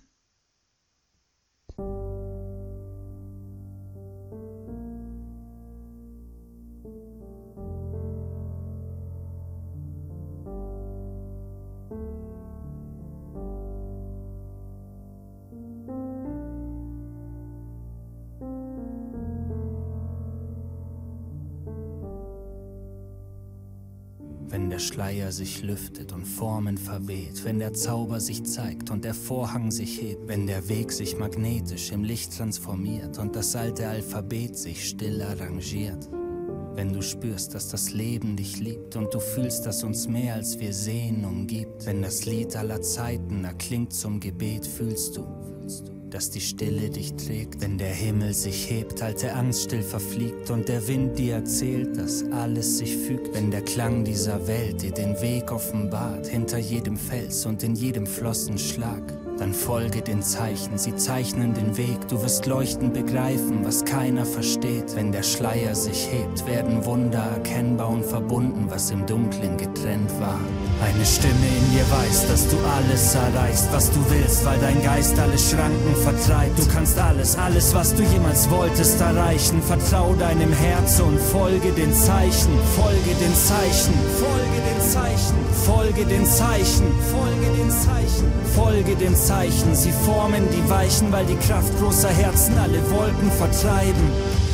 Der Schleier sich lüftet und Formen verweht, wenn der Zauber sich zeigt und der Vorhang sich hebt, wenn der Weg sich magnetisch im Licht transformiert und das alte Alphabet sich still arrangiert. Wenn du spürst, dass das Leben dich liebt und du fühlst, dass uns mehr als wir sehen umgibt. Wenn das Lied aller Zeiten erklingt zum Gebet, fühlst du, fühlst dass die Stille dich trägt, wenn der Himmel sich hebt, alte Angst still verfliegt und der Wind dir erzählt, dass alles sich fügt, wenn der Klang dieser Welt dir den Weg offenbart, hinter jedem Fels und in jedem Flossenschlag. Dann folge den Zeichen, sie zeichnen den Weg, du wirst leuchten begreifen, was keiner versteht. Wenn der Schleier sich hebt, werden Wunder erkennbar und verbunden, was im Dunklen getrennt war. Eine Stimme in dir weiß, dass du alles erreichst, was du willst, weil dein Geist alle Schranken vertreibt. Du kannst alles, alles, was du jemals wolltest, erreichen. Vertrau deinem Herz und folge den Zeichen, folge den Zeichen, folge den Zeichen, folge den Zeichen, folge den Zeichen, folge den Zeichen. Sie formen die Weichen, weil die Kraft großer Herzen alle Wolken vertreiben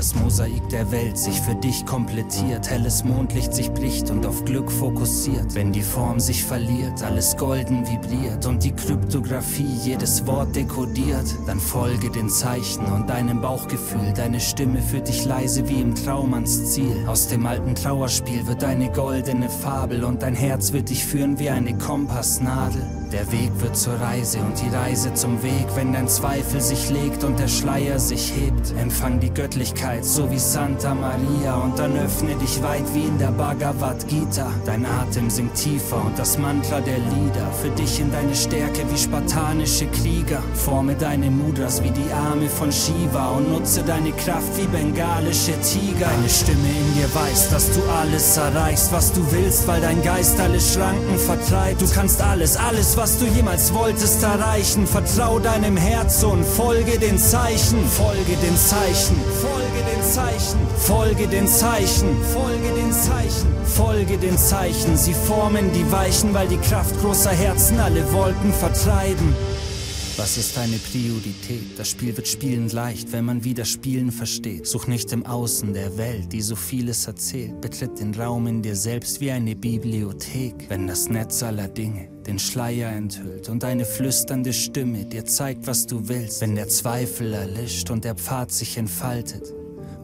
das Mosaik der Welt sich für dich komplettiert, helles Mondlicht sich bricht und auf Glück fokussiert, wenn die Form sich verliert, alles golden vibriert und die Kryptographie jedes Wort dekodiert, dann folge den Zeichen und deinem Bauchgefühl, deine Stimme führt dich leise wie im Traum ans Ziel. Aus dem alten Trauerspiel wird eine goldene Fabel und dein Herz wird dich führen wie eine Kompassnadel. Der Weg wird zur Reise und die Reise zum Weg, wenn dein Zweifel sich legt und der Schleier sich hebt. Empfang die Göttlichkeit, so wie Santa Maria, und dann öffne dich weit wie in der Bhagavad Gita. Dein Atem sinkt tiefer und das Mantra der Lieder für dich in deine Stärke wie spartanische Krieger. Forme deine Mudras wie die Arme von Shiva und nutze deine Kraft wie bengalische Tiger. Eine Stimme in dir weiß, dass du alles erreichst, was du willst, weil dein Geist alle Schranken vertreibt. Du kannst alles, alles, was du jemals wolltest erreichen. Vertrau deinem Herz und folge den Zeichen. Folge den Zeichen. Folge den Zeichen. Folge den Zeichen. Folge den Zeichen. Folge den Zeichen. Sie formen die Weichen, weil die Kraft großer Herzen alle Wolken vertreiben. Was ist deine Priorität? Das Spiel wird spielend leicht, wenn man wieder Spielen versteht. Such nicht im Außen der Welt, die so vieles erzählt. Betritt den Raum in dir selbst wie eine Bibliothek. Wenn das Netz aller Dinge den Schleier enthüllt und eine flüsternde Stimme dir zeigt, was du willst. Wenn der Zweifel erlischt und der Pfad sich entfaltet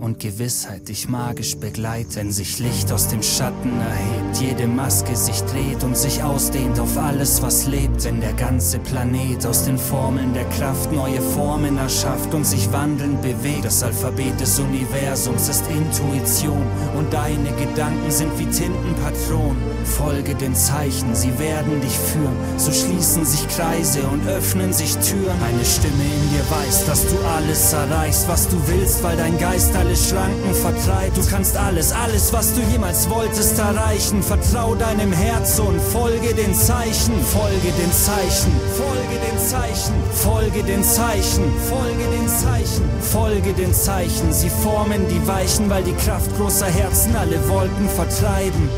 und Gewissheit dich magisch begleitet, wenn sich Licht aus dem Schatten erhebt, jede Maske sich dreht und sich ausdehnt auf alles, was lebt, wenn der ganze Planet aus den Formeln der Kraft neue Formen erschafft und sich wandelnd bewegt. Das Alphabet des Universums ist Intuition und deine Gedanken sind wie Tintenpatronen. Folge den Zeichen, sie werden dich führen, so schließen sich Kreise und öffnen sich Türen. Eine Stimme in dir weiß, dass du alles erreichst, was du willst, weil dein Geist alle Schranken vertreibt. Du kannst alles, alles, was du jemals wolltest, erreichen. Vertrau deinem Herz und folge den Zeichen. Folge den Zeichen. Folge den Zeichen. Folge den Zeichen. Folge den Zeichen. Folge den Zeichen. Sie formen die Weichen, weil die Kraft großer Herzen alle Wolken vertreiben.